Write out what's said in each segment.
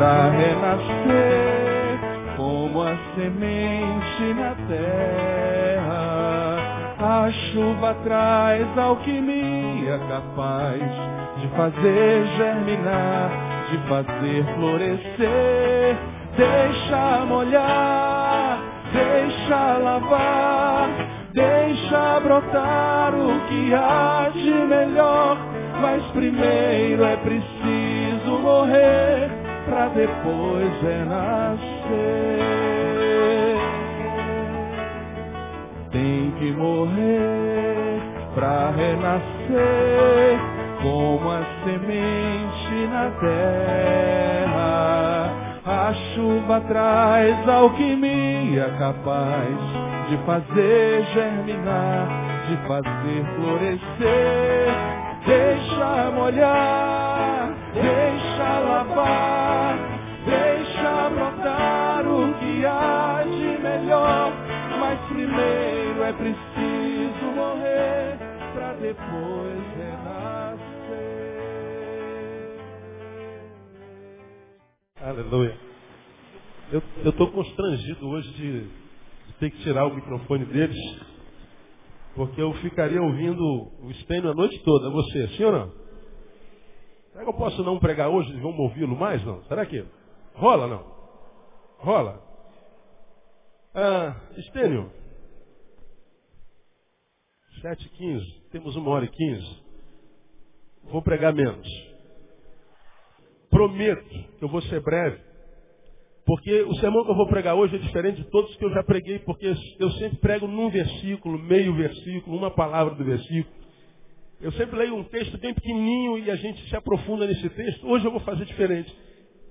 para renascer como a semente na terra. A chuva traz alquimia capaz de fazer germinar, de fazer florescer. Deixa molhar, deixa lavar, deixa brotar o que há de melhor. Mas primeiro é preciso morrer para depois renascer. Tem que morrer para renascer como a semente na terra. A chuva traz alquimia capaz de fazer germinar, de fazer florescer. Deixa molhar, deixa lavar, há de melhor. Mas primeiro é preciso morrer para depois renascer. Aleluia. Eu estou constrangido hoje de, de ter que tirar o microfone deles, porque eu ficaria ouvindo o Stênio a noite toda. Você, sim ou não? Será que eu posso não pregar hoje? Vamos ouvi-lo mais? Não? Será que rola não? Rola. Ah, Estênio. 7 h 15 Temos uma hora e 15 Vou pregar menos. Prometo que eu vou ser breve. Porque o sermão que eu vou pregar hoje é diferente de todos que eu já preguei, porque eu sempre prego num versículo, meio versículo, uma palavra do versículo. Eu sempre leio um texto bem pequenininho e a gente se aprofunda nesse texto. Hoje eu vou fazer diferente.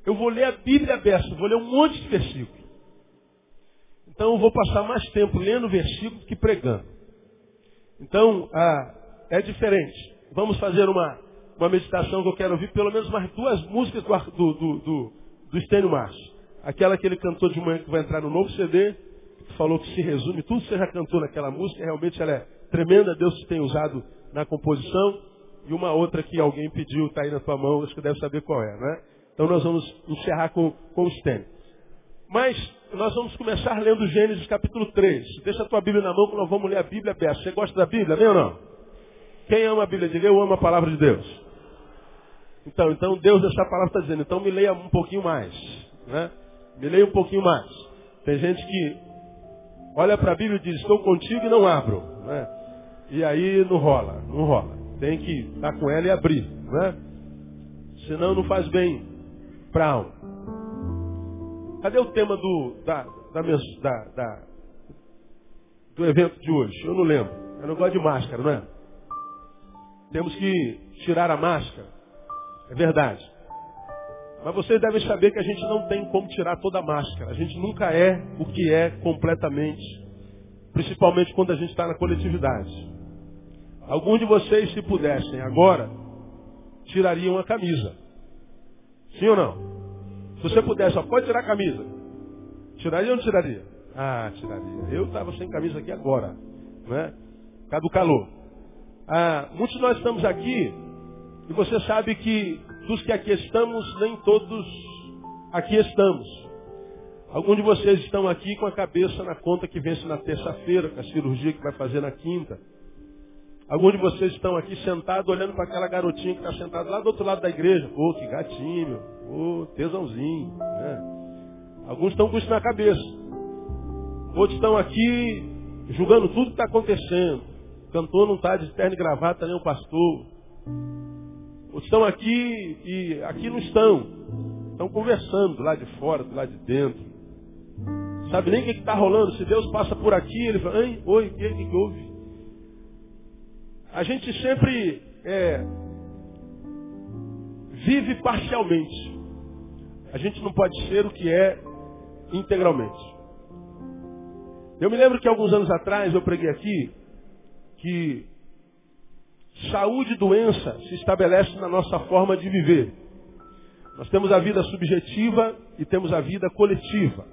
Eu vou ler a Bíblia aberta, vou ler um monte de versículos. Então vou passar mais tempo lendo o versículo que pregando. Então, ah, é diferente. Vamos fazer uma, uma meditação que eu quero ouvir pelo menos mais duas músicas do, do, do, do, Estênio Márcio. Aquela que ele cantou de manhã que vai entrar no novo CD, que falou que se resume, tudo que você já cantou naquela música, realmente ela é tremenda, Deus te tem usado na composição. E uma outra que alguém pediu, está aí na tua mão, acho que deve saber qual é, né? Então nós vamos encerrar com, com o Stênio. Mas nós vamos começar lendo Gênesis capítulo 3. Deixa a tua Bíblia na mão que nós vamos ler a Bíblia aberta. Você gosta da Bíblia, vem ou não? Quem ama a Bíblia? Diga, eu amo a palavra de Deus. Então, então Deus essa palavra está dizendo, então me leia um pouquinho mais. Né? Me leia um pouquinho mais. Tem gente que olha para a Bíblia e diz, estou contigo e não abro. Né? E aí não rola, não rola. Tem que estar com ela e abrir. Né? Senão não faz bem para alma. Cadê o tema do, da, da, da, da, do evento de hoje? Eu não lembro. Eu não gosto de máscara, não é? Temos que tirar a máscara. É verdade. Mas vocês devem saber que a gente não tem como tirar toda a máscara. A gente nunca é o que é completamente. Principalmente quando a gente está na coletividade. Alguns de vocês, se pudessem agora, tirariam a camisa. Sim ou não? Se você pudesse, só pode tirar a camisa. Tiraria ou não tiraria? Ah, tiraria. Eu estava sem camisa aqui agora. Né? Por calor. Ah, muitos de nós estamos aqui e você sabe que dos que aqui estamos, nem todos aqui estamos. Alguns de vocês estão aqui com a cabeça na conta que vence na terça-feira, com a cirurgia que vai fazer na quinta. Alguns de vocês estão aqui sentados olhando para aquela garotinha que está sentada lá do outro lado da igreja. Pô, que gatinho, pô, tesãozinho. Né? Alguns estão com isso na cabeça. Outros estão aqui julgando tudo que está acontecendo. O cantor não está de terno e gravata, nem o pastor. Outros estão aqui e aqui não estão. Estão conversando do lado de fora, do lado de dentro. Sabe nem o que está rolando. Se Deus passa por aqui, ele fala, Ei, oi, o que houve? A gente sempre é, vive parcialmente. A gente não pode ser o que é integralmente. Eu me lembro que alguns anos atrás eu preguei aqui que saúde e doença se estabelece na nossa forma de viver. Nós temos a vida subjetiva e temos a vida coletiva.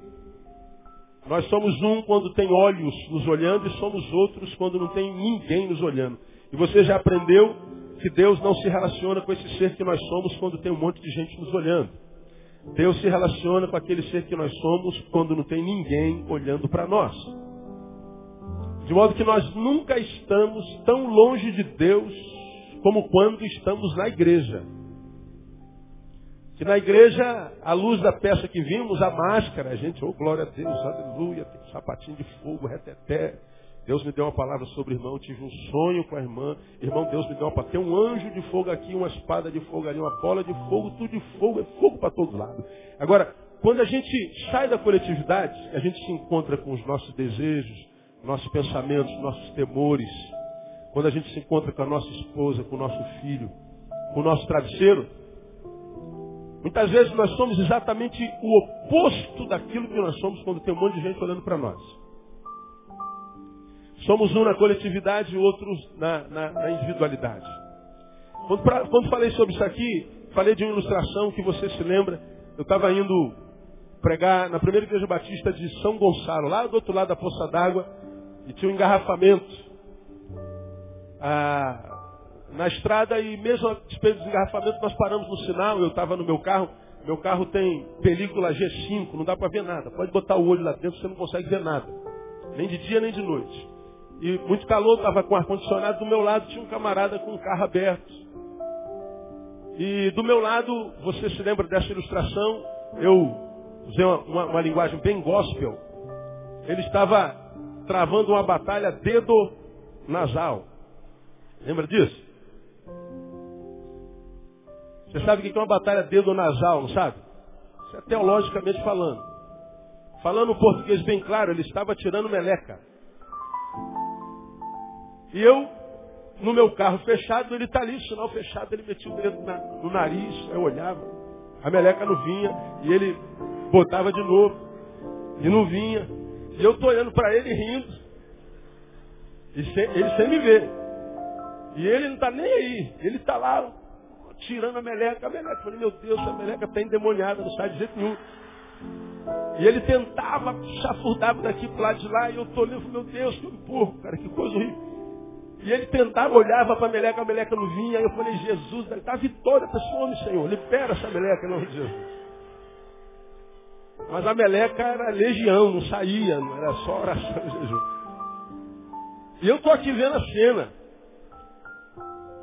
Nós somos um quando tem olhos nos olhando e somos outros quando não tem ninguém nos olhando. E você já aprendeu que Deus não se relaciona com esse ser que nós somos quando tem um monte de gente nos olhando. Deus se relaciona com aquele ser que nós somos quando não tem ninguém olhando para nós. De modo que nós nunca estamos tão longe de Deus como quando estamos na igreja. Que na igreja, à luz da peça que vimos, a máscara, a gente, oh glória a Deus, aleluia, tem um sapatinho de fogo, reteté. Deus me deu uma palavra sobre o irmão, tive um sonho com a irmã. Irmão, Deus me deu uma palavra. Tem um anjo de fogo aqui, uma espada de fogo ali, uma bola de fogo, tudo de fogo, é fogo para todo lado. Agora, quando a gente sai da coletividade, a gente se encontra com os nossos desejos, nossos pensamentos, nossos temores. Quando a gente se encontra com a nossa esposa, com o nosso filho, com o nosso travesseiro, Muitas vezes nós somos exatamente o oposto daquilo que nós somos quando tem um monte de gente olhando para nós. Somos um na coletividade e outros na, na, na individualidade. Quando, pra, quando, falei sobre isso aqui, falei de uma ilustração que você se lembra. Eu estava indo pregar na primeira igreja batista de São Gonçalo, lá do outro lado da Poça d'Água, e tinha um engarrafamento. Ah, na estrada e mesmo a despeito do engarrafamento nós paramos no sinal, eu estava no meu carro, meu carro tem película G5, não dá para ver nada. Pode botar o olho lá dentro, você não consegue ver nada. Nem de dia, nem de noite. E muito calor, estava com ar-condicionado, do meu lado tinha um camarada com um carro aberto. E do meu lado, você se lembra dessa ilustração, eu usei uma, uma, uma linguagem bem gospel. Ele estava travando uma batalha dedo nasal. Lembra disso? Você sabe o que é uma batalha dedo nasal, não sabe? Isso é teologicamente falando. Falando o português bem claro, ele estava tirando meleca. E eu, no meu carro fechado, ele está ali, sinal fechado, ele metia o dedo na, no nariz, eu olhava, a meleca não vinha, e ele botava de novo, e não vinha. E eu estou olhando para ele rindo, e sem, ele sem me ver. E ele não está nem aí, ele está lá tirando a meleca, a meleca. Eu falei, meu Deus, a meleca está endemoniada, não sai de jeito nenhum. E ele tentava, chafurdava daqui para lado de lá, e eu tô olhando, meu Deus, que porco, cara, que coisa horrível. E ele tentava, olhava para a meleca, a meleca não vinha, aí eu falei, Jesus, dá vitória para esse homem, Senhor, libera essa meleca em nome de Jesus. Mas a meleca era legião, não saía, não era só oração Jesus. E eu estou aqui vendo a cena.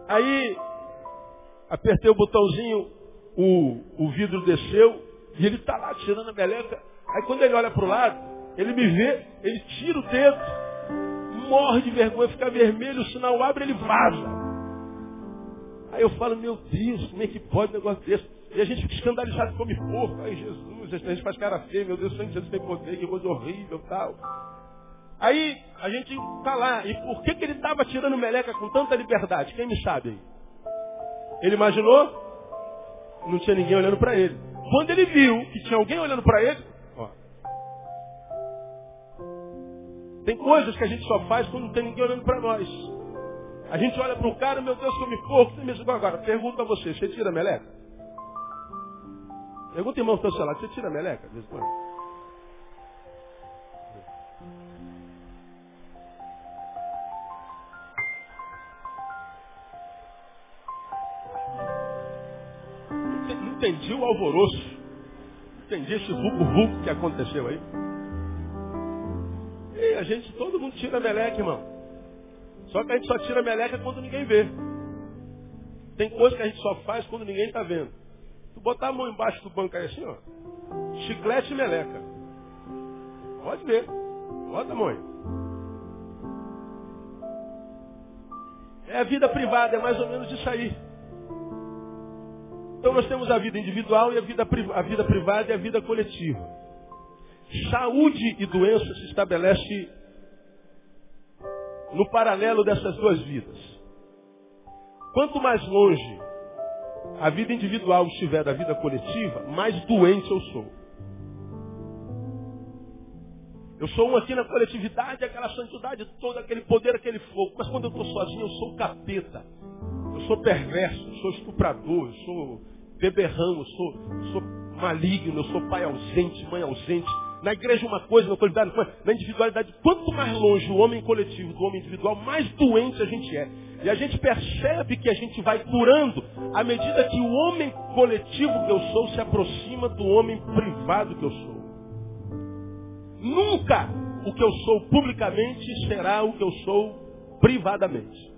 Aí Apertei o botãozinho, o, o vidro desceu e ele está lá tirando a meleca. Aí quando ele olha para o lado, ele me vê, ele tira o dedo, morre de vergonha, fica vermelho, o sinal abre, ele vaza. Aí eu falo, meu Deus, como é que pode um negócio desse? E a gente fica escandalizado, come porco. Ai, Jesus, a gente faz cara feia, meu Deus, o Jesus tem poder, que coisa horrível tal. Aí a gente está lá. E por que, que ele estava tirando meleca com tanta liberdade? Quem me sabe aí? Ele imaginou? Não tinha ninguém olhando para ele. Quando ele viu que tinha alguém olhando para ele, tem coisas que a gente só faz quando não tem ninguém olhando para nós. A gente olha para o cara, meu Deus, que eu me porco. Agora, pergunta a você, você tira a meleca? Pergunta irmão teu celular, você tira a meleca? entendi o alvoroço. Entendi esse vulco-vulco que aconteceu aí. E a gente, todo mundo tira meleca, irmão. Só que a gente só tira meleca quando ninguém vê. Tem coisa que a gente só faz quando ninguém está vendo. Tu botar a mão embaixo do banco aí assim, ó. Chiclete e meleca. Pode ver. Bota a mão É a vida privada, é mais ou menos isso aí. Então nós temos a vida individual e a vida, a vida privada e a vida coletiva. Saúde e doença se estabelece no paralelo dessas duas vidas. Quanto mais longe a vida individual estiver da vida coletiva, mais doente eu sou. Eu sou um aqui na coletividade, aquela santidade toda, aquele poder, aquele fogo. Mas quando eu estou sozinho, eu sou capeta. Eu sou perverso, eu sou estuprador, eu sou beberrão, eu sou, sou maligno, eu sou pai ausente, mãe ausente. Na igreja uma coisa, na coletividade, na individualidade. Quanto mais longe o homem coletivo do homem individual, mais doente a gente é. E a gente percebe que a gente vai curando à medida que o homem coletivo que eu sou se aproxima do homem privado que eu sou. Nunca o que eu sou publicamente será o que eu sou privadamente.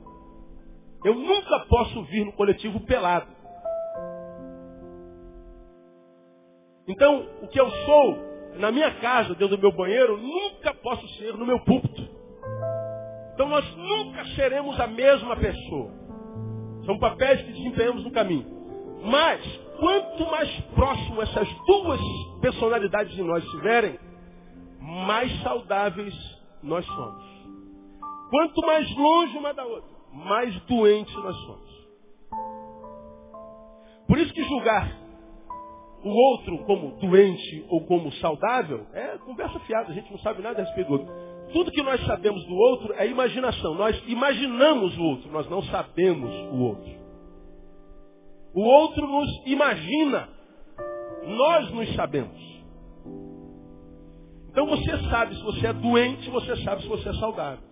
Eu nunca posso vir no coletivo pelado. Então, o que eu sou na minha casa, dentro do meu banheiro, nunca posso ser no meu púlpito. Então nós nunca seremos a mesma pessoa. São papéis que desempenhamos no caminho. Mas, quanto mais próximo essas duas personalidades de nós estiverem, mais saudáveis nós somos. Quanto mais longe uma da outra, mais doentes nós somos. Por isso que julgar o outro como doente ou como saudável é conversa fiada, a gente não sabe nada a respeito do outro. Tudo que nós sabemos do outro é imaginação. Nós imaginamos o outro, nós não sabemos o outro. O outro nos imagina, nós nos sabemos. Então você sabe se você é doente, você sabe se você é saudável.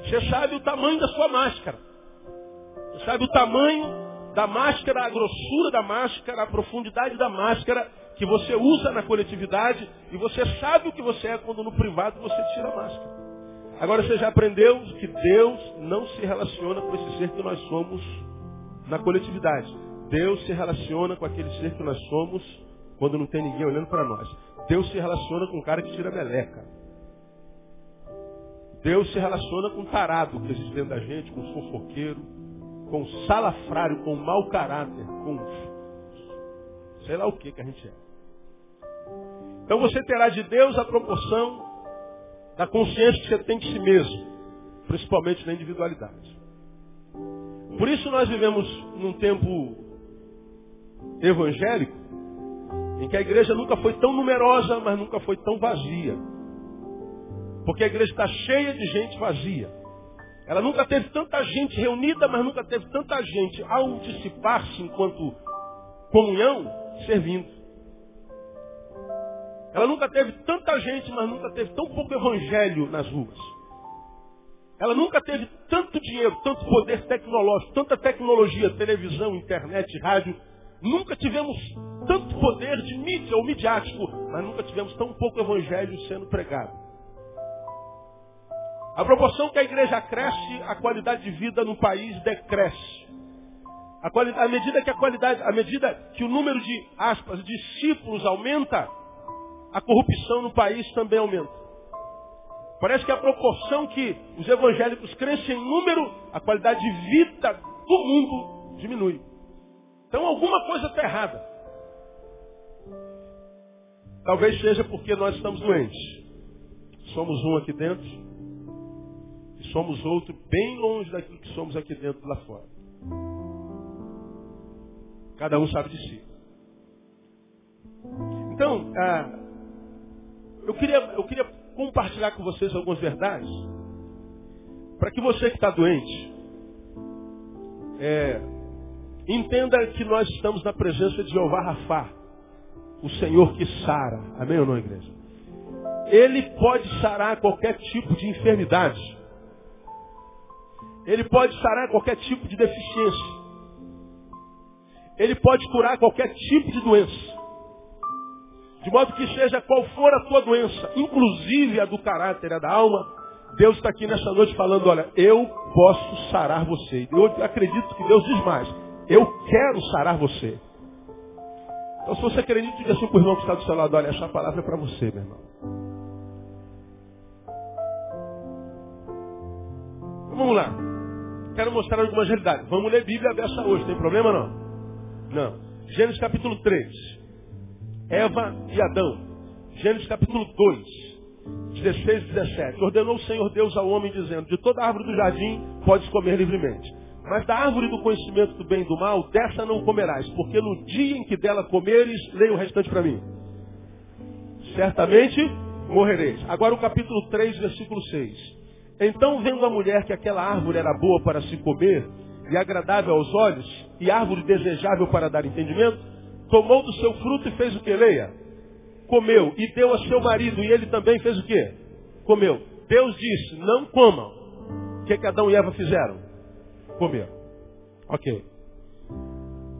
Você sabe o tamanho da sua máscara. Você sabe o tamanho da máscara, a grossura da máscara, a profundidade da máscara que você usa na coletividade e você sabe o que você é quando no privado você tira a máscara. Agora você já aprendeu que Deus não se relaciona com esse ser que nós somos na coletividade. Deus se relaciona com aquele ser que nós somos quando não tem ninguém olhando para nós. Deus se relaciona com o cara que tira meleca. Deus se relaciona com o tarado que existe dentro da gente, com o fofoqueiro, com salafrário, com mau caráter, com sei lá o que que a gente é. Então você terá de Deus a proporção da consciência que você tem de si mesmo, principalmente na individualidade. Por isso nós vivemos num tempo evangélico em que a igreja nunca foi tão numerosa, mas nunca foi tão vazia. Porque a igreja está cheia de gente vazia. Ela nunca teve tanta gente reunida, mas nunca teve tanta gente ao dissipar-se enquanto comunhão, servindo. Ela nunca teve tanta gente, mas nunca teve tão pouco evangelho nas ruas. Ela nunca teve tanto dinheiro, tanto poder tecnológico, tanta tecnologia, televisão, internet, rádio. Nunca tivemos tanto poder de mídia ou midiático, mas nunca tivemos tão pouco evangelho sendo pregado. A proporção que a igreja cresce, a qualidade de vida no país decresce. A, à medida que a qualidade, à medida que o número de aspas, discípulos aumenta, a corrupção no país também aumenta. Parece que a proporção que os evangélicos crescem em número, a qualidade de vida do mundo diminui. Então alguma coisa está errada. Talvez seja porque nós estamos doentes. Somos um aqui dentro, e somos outro bem longe daquilo que somos aqui dentro lá fora. Cada um sabe de si. Então, ah, eu, queria, eu queria compartilhar com vocês algumas verdades para que você que está doente é, entenda que nós estamos na presença de Jeová Rafá, o Senhor que sara. Amém ou não, igreja? Ele pode sarar qualquer tipo de enfermidade. Ele pode sarar qualquer tipo de deficiência. Ele pode curar qualquer tipo de doença. De modo que seja qual for a tua doença, inclusive a do caráter, a da alma, Deus está aqui nessa noite falando, olha, eu posso sarar você. Eu acredito que Deus diz mais. Eu quero sarar você. Então se você acredita, diga assim para o irmão que está do seu lado, olha, essa palavra é para você, meu irmão. Vamos lá quero mostrar algumas realidades. Vamos ler Bíblia dessa hoje, tem problema não? Não. Gênesis capítulo 3. Eva e Adão. Gênesis capítulo 2. 16 e 17. Ordenou o Senhor Deus ao homem dizendo, de toda árvore do jardim podes comer livremente. Mas da árvore do conhecimento do bem e do mal, dessa não comerás, porque no dia em que dela comeres, leia o restante para mim. Certamente morrereis. Agora o capítulo 3, versículo 6. Então, vendo a mulher que aquela árvore era boa para se comer, e agradável aos olhos, e árvore desejável para dar entendimento, tomou do seu fruto e fez o que? Leia. Comeu e deu a seu marido, e ele também fez o que? Comeu. Deus disse, não comam. que, que Adão e Eva fizeram? Comeram. Ok.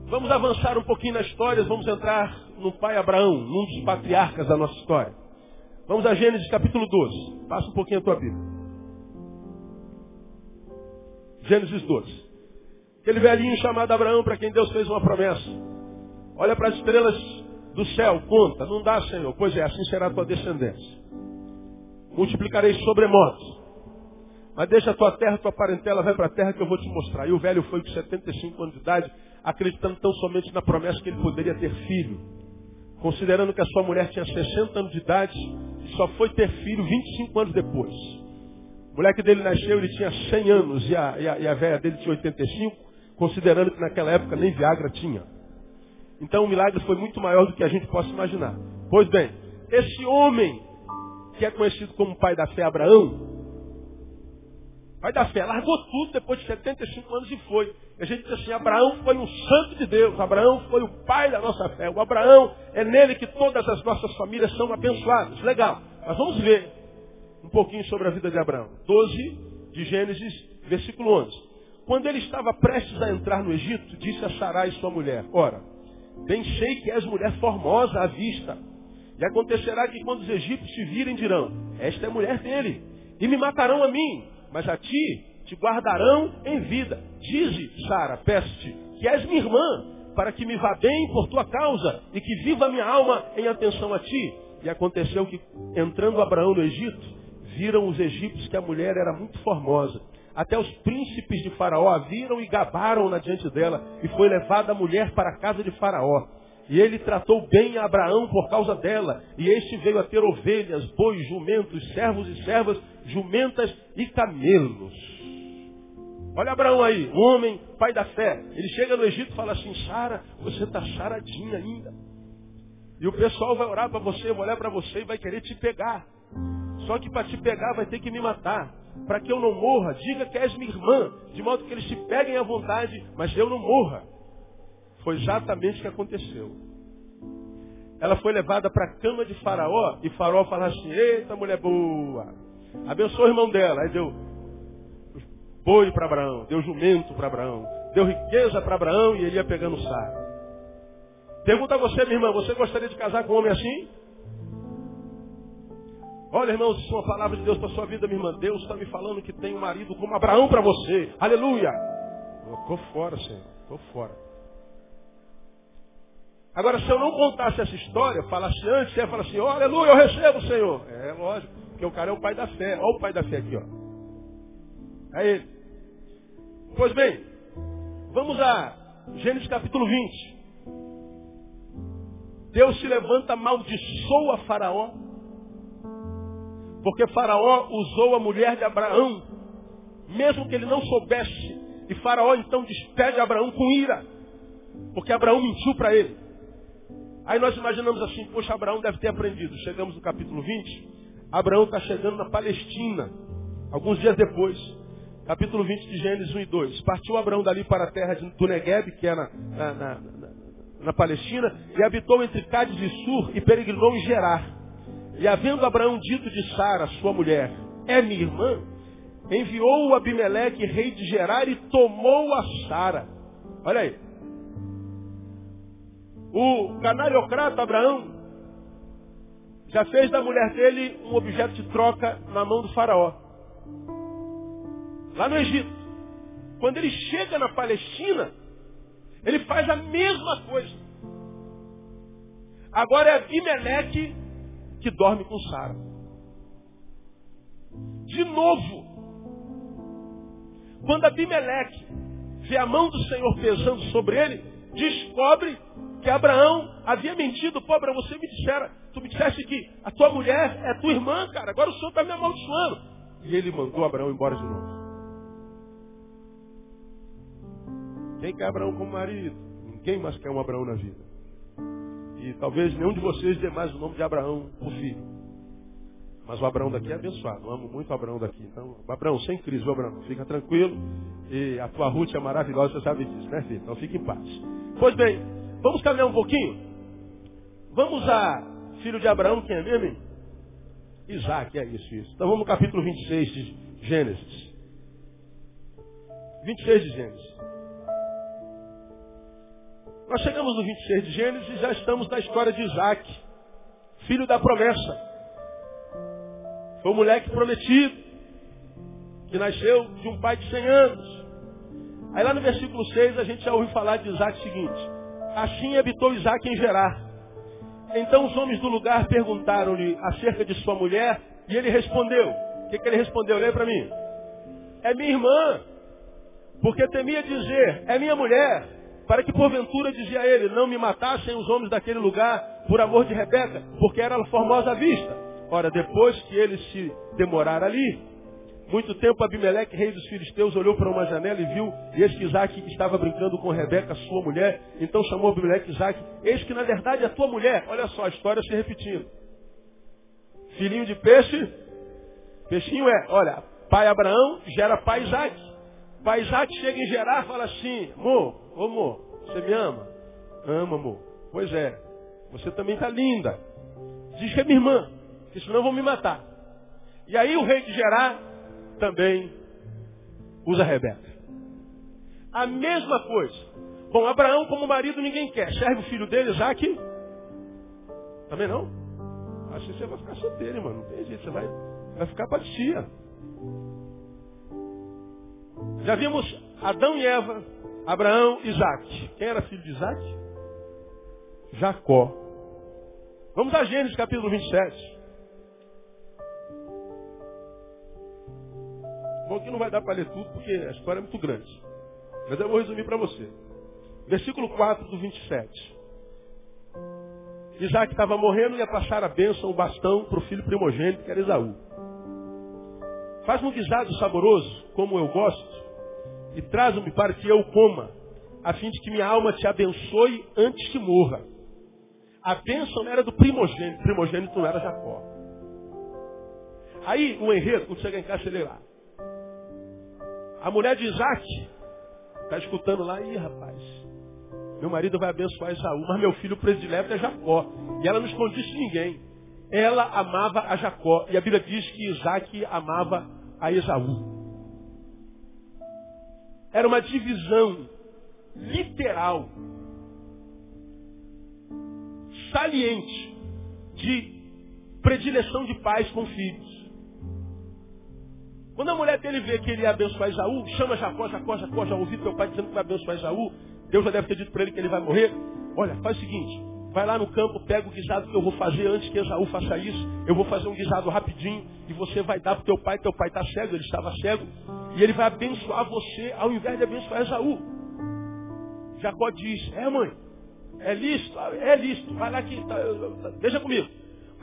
Vamos avançar um pouquinho na história, vamos entrar no pai Abraão, num dos patriarcas da nossa história. Vamos a Gênesis capítulo 12. Passa um pouquinho a tua Bíblia. Gênesis 12. Aquele velhinho chamado Abraão, para quem Deus fez uma promessa. Olha para as estrelas do céu, conta. Não dá, Senhor. Pois é, assim será a tua descendência. Multiplicarei sobremodo. Mas deixa a tua terra, tua parentela, vai para a terra que eu vou te mostrar. E o velho foi com 75 anos de idade, acreditando tão somente na promessa que ele poderia ter filho. Considerando que a sua mulher tinha 60 anos de idade e só foi ter filho 25 anos depois. O moleque dele nasceu, ele tinha 100 anos e a, e a, e a velha dele tinha 85, considerando que naquela época nem Viagra tinha. Então o milagre foi muito maior do que a gente possa imaginar. Pois bem, esse homem, que é conhecido como pai da fé Abraão, pai da fé, largou tudo depois de 75 anos e foi. E a gente diz assim, Abraão foi um santo de Deus, Abraão foi o pai da nossa fé. O Abraão é nele que todas as nossas famílias são abençoadas. Legal. Mas vamos ver um pouquinho sobre a vida de Abraão. 12 de Gênesis, versículo 11. Quando ele estava prestes a entrar no Egito, disse a Sarai, sua mulher, ora, Bem sei que és mulher formosa à vista. E acontecerá que quando os egípcios te virem, dirão, esta é mulher dele. E me matarão a mim, mas a ti te guardarão em vida. Dize, Sara, peço-te, que és minha irmã, para que me vá bem por tua causa e que viva minha alma em atenção a ti. E aconteceu que, entrando Abraão no Egito, viram os egípcios que a mulher era muito formosa. Até os príncipes de Faraó a viram e gabaram-na diante dela. E foi levada a mulher para a casa de Faraó. E ele tratou bem a Abraão por causa dela. E este veio a ter ovelhas, bois, jumentos, servos e servas, jumentas e camelos. Olha Abraão aí, um homem, pai da fé. Ele chega no Egito e fala assim, Sara, você está charadinha ainda. E o pessoal vai orar para você, vai olhar para você e vai querer te pegar. Só que para te pegar vai ter que me matar para que eu não morra, diga que és minha irmã, de modo que eles te peguem à vontade, mas eu não morra. Foi exatamente o que aconteceu. Ela foi levada para a cama de Faraó, e Faraó falou assim, eita mulher boa, abençoa o irmão dela. Aí deu boi para Abraão, deu jumento para Abraão, deu riqueza para Abraão e ele ia pegando o saco. Pergunta a você, minha irmã, você gostaria de casar com um homem assim? Olha, irmãos, isso é uma palavra de Deus para sua vida, minha irmã. Deus está me falando que tem um marido como Abraão para você. Aleluia! Estou fora, Senhor. Estou fora. Agora, se eu não contasse essa história, falasse antes, você ia falar assim, oh, aleluia, eu recebo, Senhor. É lógico, porque o cara é o pai da fé. Olha o pai da fé aqui, ó. É ele. Pois bem, vamos a Gênesis capítulo 20. Deus se levanta, amaldiçoa Faraó porque Faraó usou a mulher de Abraão, mesmo que ele não soubesse. E Faraó então despede Abraão com ira, porque Abraão mentiu para ele. Aí nós imaginamos assim, poxa, Abraão deve ter aprendido. Chegamos no capítulo 20, Abraão está chegando na Palestina, alguns dias depois. Capítulo 20 de Gênesis 1 e 2. Partiu Abraão dali para a terra do Negueb, que é na, na, na, na Palestina, e habitou entre Cádiz e Sur e peregrinou em Gerar. E havendo Abraão dito de Sara, sua mulher, é minha irmã, enviou o Abimeleque, rei de Gerar, e tomou a Sara. Olha aí. O canariocrata Abraão já fez da mulher dele um objeto de troca na mão do faraó. Lá no Egito. Quando ele chega na Palestina, ele faz a mesma coisa. Agora é Abimeleque que dorme com Sara. De novo, quando Abimeleque vê a mão do Senhor pesando sobre ele, descobre que Abraão havia mentido. Abraão, você me dissera, tu me disseste que a tua mulher é tua irmã, cara. Agora o Senhor está me amaldiçoando. E ele mandou Abraão embora de novo. Quem quer Abraão como marido? Ninguém mais quer um Abraão na vida. E talvez nenhum de vocês dê mais o nome de Abraão o filho. Mas o Abraão daqui é abençoado. Eu amo muito o Abraão daqui. Então, Abraão, sem crise, Abraão. Fica tranquilo. E a tua Ruth é maravilhosa, você sabe disso, né, filho? Então fique em paz. Pois bem, vamos caminhar um pouquinho? Vamos a filho de Abraão, quem é mesmo? Isaac, é isso, isso. Então vamos no capítulo 26 de Gênesis. 26 de Gênesis. Nós chegamos no 26 de Gênesis e já estamos na história de Isaac, filho da promessa. Foi um moleque prometido, que nasceu de um pai de 100 anos. Aí lá no versículo 6 a gente já ouviu falar de Isaac o seguinte. Assim habitou Isaac em Gerar. Então os homens do lugar perguntaram-lhe acerca de sua mulher e ele respondeu. O que, que ele respondeu? Lê para mim. É minha irmã. Porque temia dizer, é minha mulher, para que porventura dizia ele, não me matassem os homens daquele lugar por amor de Rebeca, porque era formosa à vista. Ora, depois que eles se demoraram ali, muito tempo Abimeleque, rei dos filisteus, olhou para uma janela e viu, e eis que Isaac estava brincando com Rebeca, sua mulher. Então chamou Abimeleque Isaac, eis que na verdade é tua mulher. Olha só, a história se repetindo. Filhinho de peixe, peixinho é, olha, pai Abraão gera pai Isaac. Pai Isaac chega em Gerar e fala assim, amor, ô amor, você me ama? Ama, amor. Pois é, você também está linda. Diz que é minha irmã, que senão vão me matar. E aí o rei de Gerar também usa Rebeca. A mesma coisa. Bom, Abraão como marido ninguém quer. Serve o filho dele, Isaac? Também não? Acho que você vai ficar solteiro, mano. Não tem jeito, você vai, vai ficar para tia. Já vimos Adão e Eva, Abraão Isaac. Quem era filho de Isaac? Jacó. Vamos a Gênesis capítulo 27. Bom, que não vai dar para ler tudo porque a história é muito grande. Mas eu vou resumir para você. Versículo 4 do 27. Isaac estava morrendo e ia passar a bênção, o bastão, para o filho primogênito, que era Esaú. Faz um guisado saboroso, como eu gosto, e traz-me para que eu coma, a fim de que minha alma te abençoe antes que morra. A bênção era do primogênito, primogênito não era Jacó. Aí, o enredo, quando chega em casa, lê lá. A mulher de Isaac está escutando lá, ih rapaz, meu marido vai abençoar Esaú, mas meu filho predileto é Jacó. E ela não escondia isso de ninguém. Ela amava a Jacó. E a Bíblia diz que Isaac amava a Esaú. Era uma divisão literal, saliente, de predileção de pais com filhos. Quando a mulher dele vê que ele ia abençoar Isaú, chama Jacó, Jacó, Jacó, já ouvi teu pai dizendo que vai abençoar Isaú, Deus já deve ter dito para ele que ele vai morrer. Olha, faz o seguinte, vai lá no campo, pega o guisado que eu vou fazer antes que Esaú faça isso, eu vou fazer um guisado rapidinho e você vai dar para teu pai, teu pai está cego, ele estava cego, e ele vai abençoar você ao invés de abençoar Esaú. Jacó diz, é mãe, é lícito, é lícito, vai lá que, tá, deixa comigo.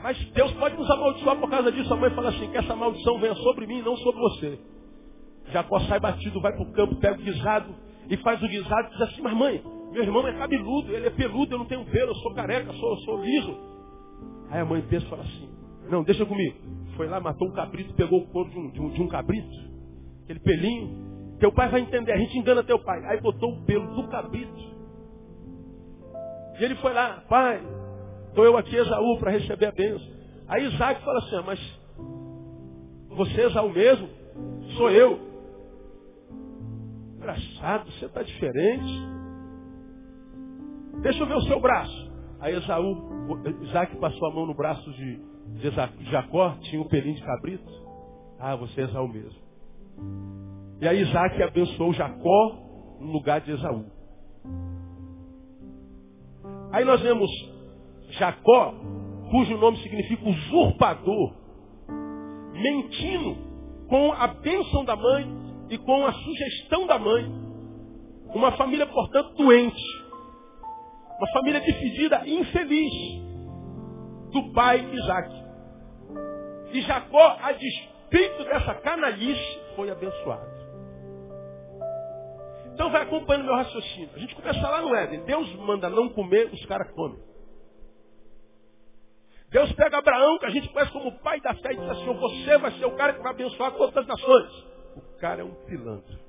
Mas Deus pode nos amaldiçoar por causa disso. A mãe fala assim, que essa maldição venha sobre mim não sobre você. Jacó sai batido, vai para o campo, pega o guisado e faz o guisado e diz assim, mas mãe, meu irmão é cabeludo, ele é peludo, eu não tenho pelo, eu sou careca, sou, sou liso. Aí a mãe pensa e fala assim, não, deixa comigo. Foi lá, matou um cabrito, pegou o couro de um, de um, de um cabrito, aquele pelinho. Teu pai vai entender, a gente engana teu pai. Aí botou o pelo do cabrito. E ele foi lá, pai, Estou eu aqui, Esaú, para receber a bênção. Aí Isaac fala assim, ah, mas você, Esaú mesmo? Sou eu. Engraçado, você está diferente. Deixa eu ver o seu braço. Aí Esaú, Isaac passou a mão no braço de, de Jacó, tinha um pelinho de cabrito. Ah, você é Esaú mesmo. E aí Isaac abençoou Jacó no lugar de Esaú. Aí nós vemos Jacó, cujo nome significa usurpador, mentindo com a bênção da mãe e com a sugestão da mãe. Uma família, portanto, doente. Uma família dividida infeliz do pai Isaac. E Jacó, a despeito dessa canalice, foi abençoado. Então vai acompanhando meu raciocínio. A gente começa lá no Éden. Deus manda não comer, os caras comem. Deus pega Abraão, que a gente conhece como pai da fé, e diz assim, você vai ser o cara que vai abençoar todas as nações. O cara é um pilantra.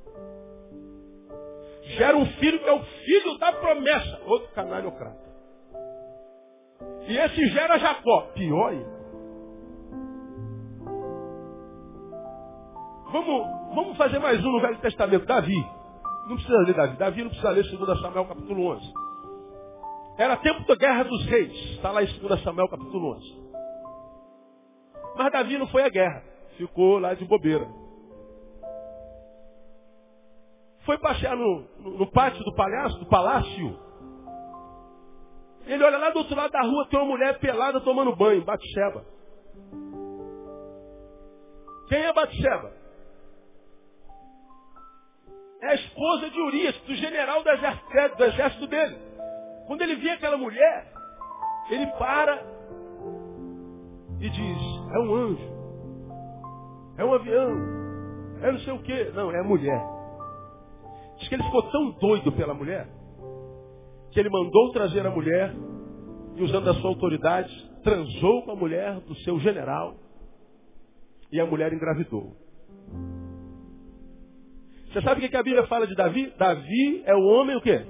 Gera um filho que é o filho da promessa. Outro canalhocrata. E esse gera Jacó. Pior ainda. Vamos, vamos fazer mais um no Velho Testamento. Davi. Não precisa ler Davi. Davi não precisa ler 2 Samuel capítulo 11. Era tempo da guerra dos reis. Está lá em 2 Samuel capítulo 11. Mas Davi não foi à guerra. Ficou lá de bobeira. Foi passear no, no, pátio do palácio, do palácio. Ele olha lá do outro lado da rua, tem uma mulher pelada tomando banho, Batseba. Quem é Batseba? É a esposa de Urias, do general do exército, do exército dele. Quando ele vê aquela mulher, ele para e diz, é um anjo, é um avião, é não sei o quê. Não, é mulher. Diz que ele ficou tão doido pela mulher, que ele mandou trazer a mulher e usando a sua autoridade, transou com a mulher do seu general e a mulher engravidou. Você sabe o que a Bíblia fala de Davi? Davi é o homem o quê?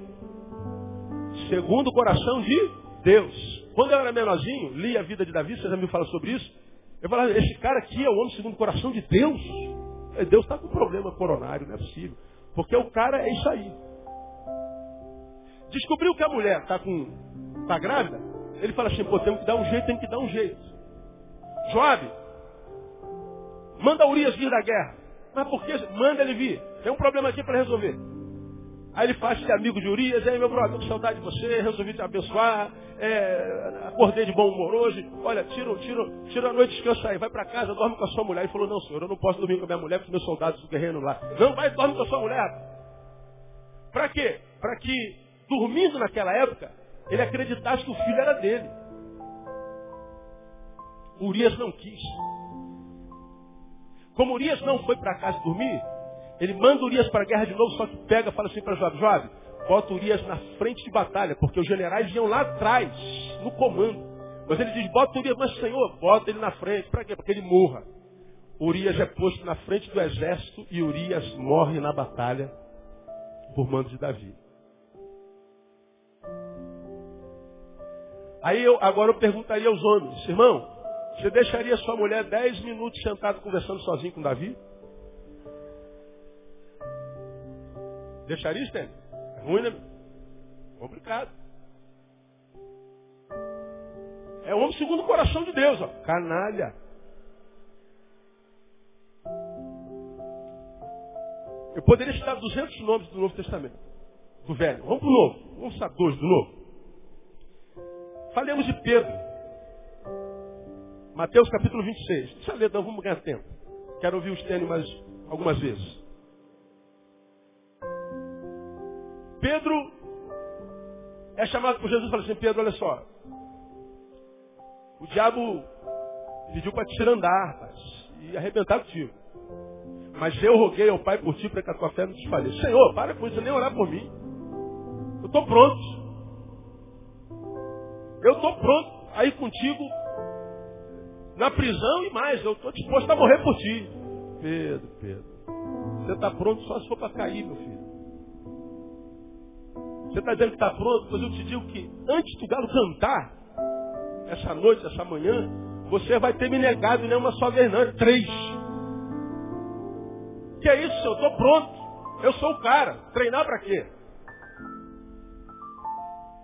Segundo o coração de Deus. Quando eu era menorzinho, li a vida de Davi, você já me fala sobre isso. Eu falava, esse cara aqui é o homem segundo o coração de Deus. Deus está com problema coronário, não é possível. Porque o cara é isso aí. Descobriu que a mulher está com. está grávida, ele fala assim, pô, temos que dar um jeito, tem que dar um jeito. Joab, manda Urias vir da guerra. Mas por que? Manda ele vir. Tem um problema aqui para resolver. Aí ele faz-se amigo de Urias, aí meu brother, tô com saudade de você, resolvi te abençoar, é, acordei de bom humor hoje, olha, tira, tira, tira a noite, descansa aí, vai para casa, dorme com a sua mulher. Ele falou, não senhor, eu não posso dormir com a minha mulher, porque meus soldados do guerreiro lá. Não, vai dorme com a sua mulher. Para quê? Para que, dormindo naquela época, ele acreditasse que o filho era dele. Urias não quis. Como Urias não foi para casa dormir, ele manda Urias para a guerra de novo, só que pega e fala assim para Joab, Joab, bota Urias na frente de batalha, porque os generais iam lá atrás, no comando. Mas ele diz, bota Urias, mas Senhor, bota ele na frente. Para quê? Porque ele morra. Urias é posto na frente do exército e Urias morre na batalha por mando de Davi. Aí eu, agora eu perguntaria aos homens, irmão, você deixaria sua mulher dez minutos sentado conversando sozinho com Davi? Deixaria, Stênio? É ruim, né? Complicado. É homem segundo o coração de Deus, ó. Canalha. Eu poderia citar 200 nomes do Novo Testamento. Do Velho. Vamos para o Novo. Vamos citar dois do Novo. Falemos de Pedro. Mateus capítulo 26. Deixa eu ler, então vamos ganhar tempo. Quero ouvir o Stênio mais algumas vezes. Pedro é chamado por Jesus e fala assim, Pedro, olha só. O diabo pediu para te tirar andar, e arrebentar contigo. Mas eu roguei ao Pai por ti para que a tua fé não te falhe. Senhor, para com isso, nem orar por mim. Eu estou pronto. Eu estou pronto a ir contigo na prisão e mais. Eu estou disposto a morrer por ti. Pedro, Pedro. Você está pronto só se for para cair, meu filho. Você está dizendo que está pronto, mas eu te digo que antes do galo cantar, essa noite, essa manhã, você vai ter me negado nem uma só vez, não, é três. Que é isso, eu estou pronto. Eu sou o cara. Treinar para quê?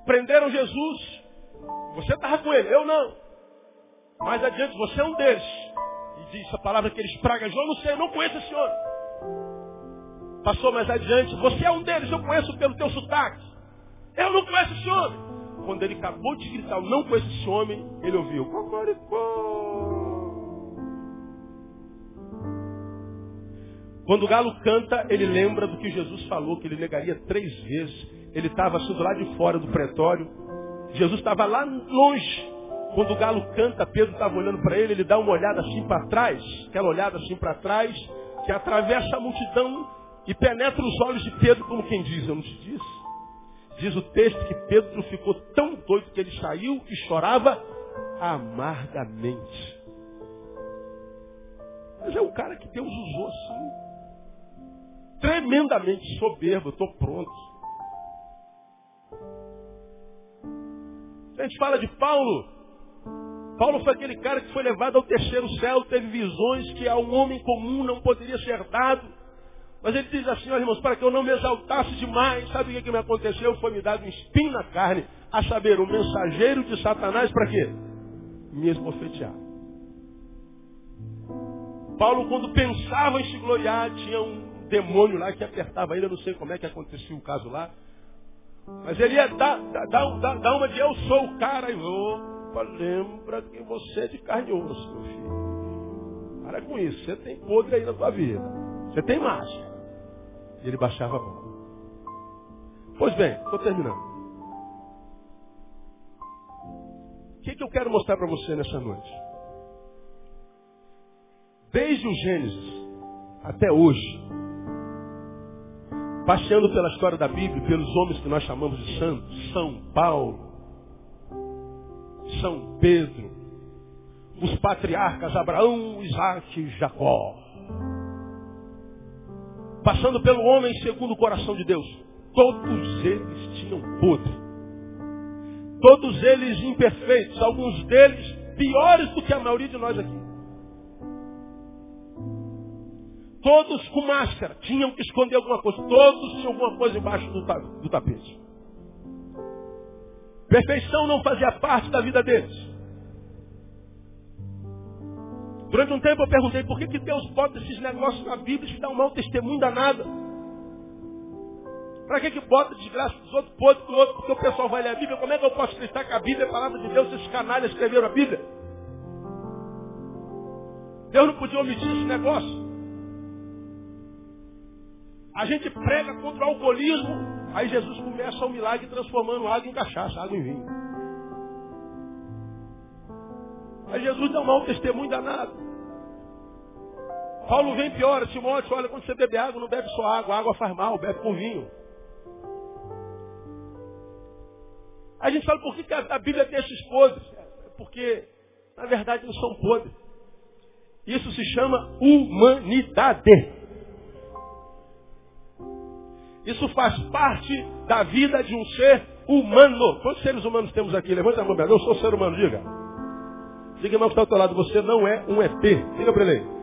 Prenderam Jesus. Você estava com ele, eu não. Mais adiante, você é um deles. E diz a palavra que eles praguejou, eu não sei, eu não conheço esse homem. Passou mais adiante, você é um deles, eu conheço pelo teu sotaque. Eu não conheço esse homem. Quando ele acabou de gritar, não conheço esse homem, ele ouviu. Cocoricó. Quando o galo canta, ele lembra do que Jesus falou, que ele negaria três vezes. Ele estava assim do lado de fora do pretório. Jesus estava lá longe. Quando o galo canta, Pedro estava olhando para ele, ele dá uma olhada assim para trás, aquela olhada assim para trás, que atravessa a multidão e penetra os olhos de Pedro, como quem diz, eu não te disse. Diz o texto que Pedro ficou tão doido que ele saiu e chorava amargamente. Mas é um cara que Deus usou assim. Tremendamente soberbo, estou pronto. A gente fala de Paulo. Paulo foi aquele cara que foi levado ao terceiro céu, teve visões que a um homem comum não poderia ser dado. Mas ele diz assim, olha irmãos, para que eu não me exaltasse demais, sabe o que, que me aconteceu? Foi me dado um espinho na carne, a saber, o mensageiro de Satanás para quê? Me esbofetear. Paulo, quando pensava em se gloriar, tinha um demônio lá que apertava ele, eu não sei como é que acontecia o caso lá. Mas ele ia dar, dar, dar, dar uma de eu sou o cara, e opa, lembra que você é de carne e osso, meu filho. Para com isso, você tem podre aí na tua vida. Você tem marcha. E ele baixava a mão. Pois bem, estou terminando. O que, que eu quero mostrar para você nessa noite? Desde o Gênesis até hoje, passeando pela história da Bíblia, pelos homens que nós chamamos de santos, São Paulo, São Pedro, os patriarcas Abraão, Isaac e Jacó, passando pelo homem segundo o coração de Deus. Todos eles tinham podre. Todos eles imperfeitos, alguns deles piores do que a maioria de nós aqui. Todos com máscara, tinham que esconder alguma coisa. Todos tinham alguma coisa embaixo do, do tapete. Perfeição não fazia parte da vida deles. Durante um tempo eu perguntei por que, que Deus bota esses negócios na Bíblia e dá um mau testemunho danado. Para que, que bota desgraça dos outros, podre do outro, porque o pessoal vai ler a Bíblia? Como é que eu posso acreditar que a Bíblia é a palavra de Deus, esses canalhas escreveram a Bíblia? Deus não podia omitir esse negócio. A gente prega contra o alcoolismo, aí Jesus começa o milagre transformando água em cachaça, água em vinho. Aí Jesus dá um mau testemunho danado. Paulo vem pior, Timóteo, olha, quando você bebe água, não bebe só água, a água faz mal, bebe com vinho. A gente fala, por que a Bíblia tem esses podres? É porque, na verdade, não são podres. Isso se chama humanidade. Isso faz parte da vida de um ser humano. Quantos seres humanos temos aqui? Levanta a mão, eu sou ser humano, diga. Diga, irmão, que está ao teu lado, você não é um ET. Diga para ele.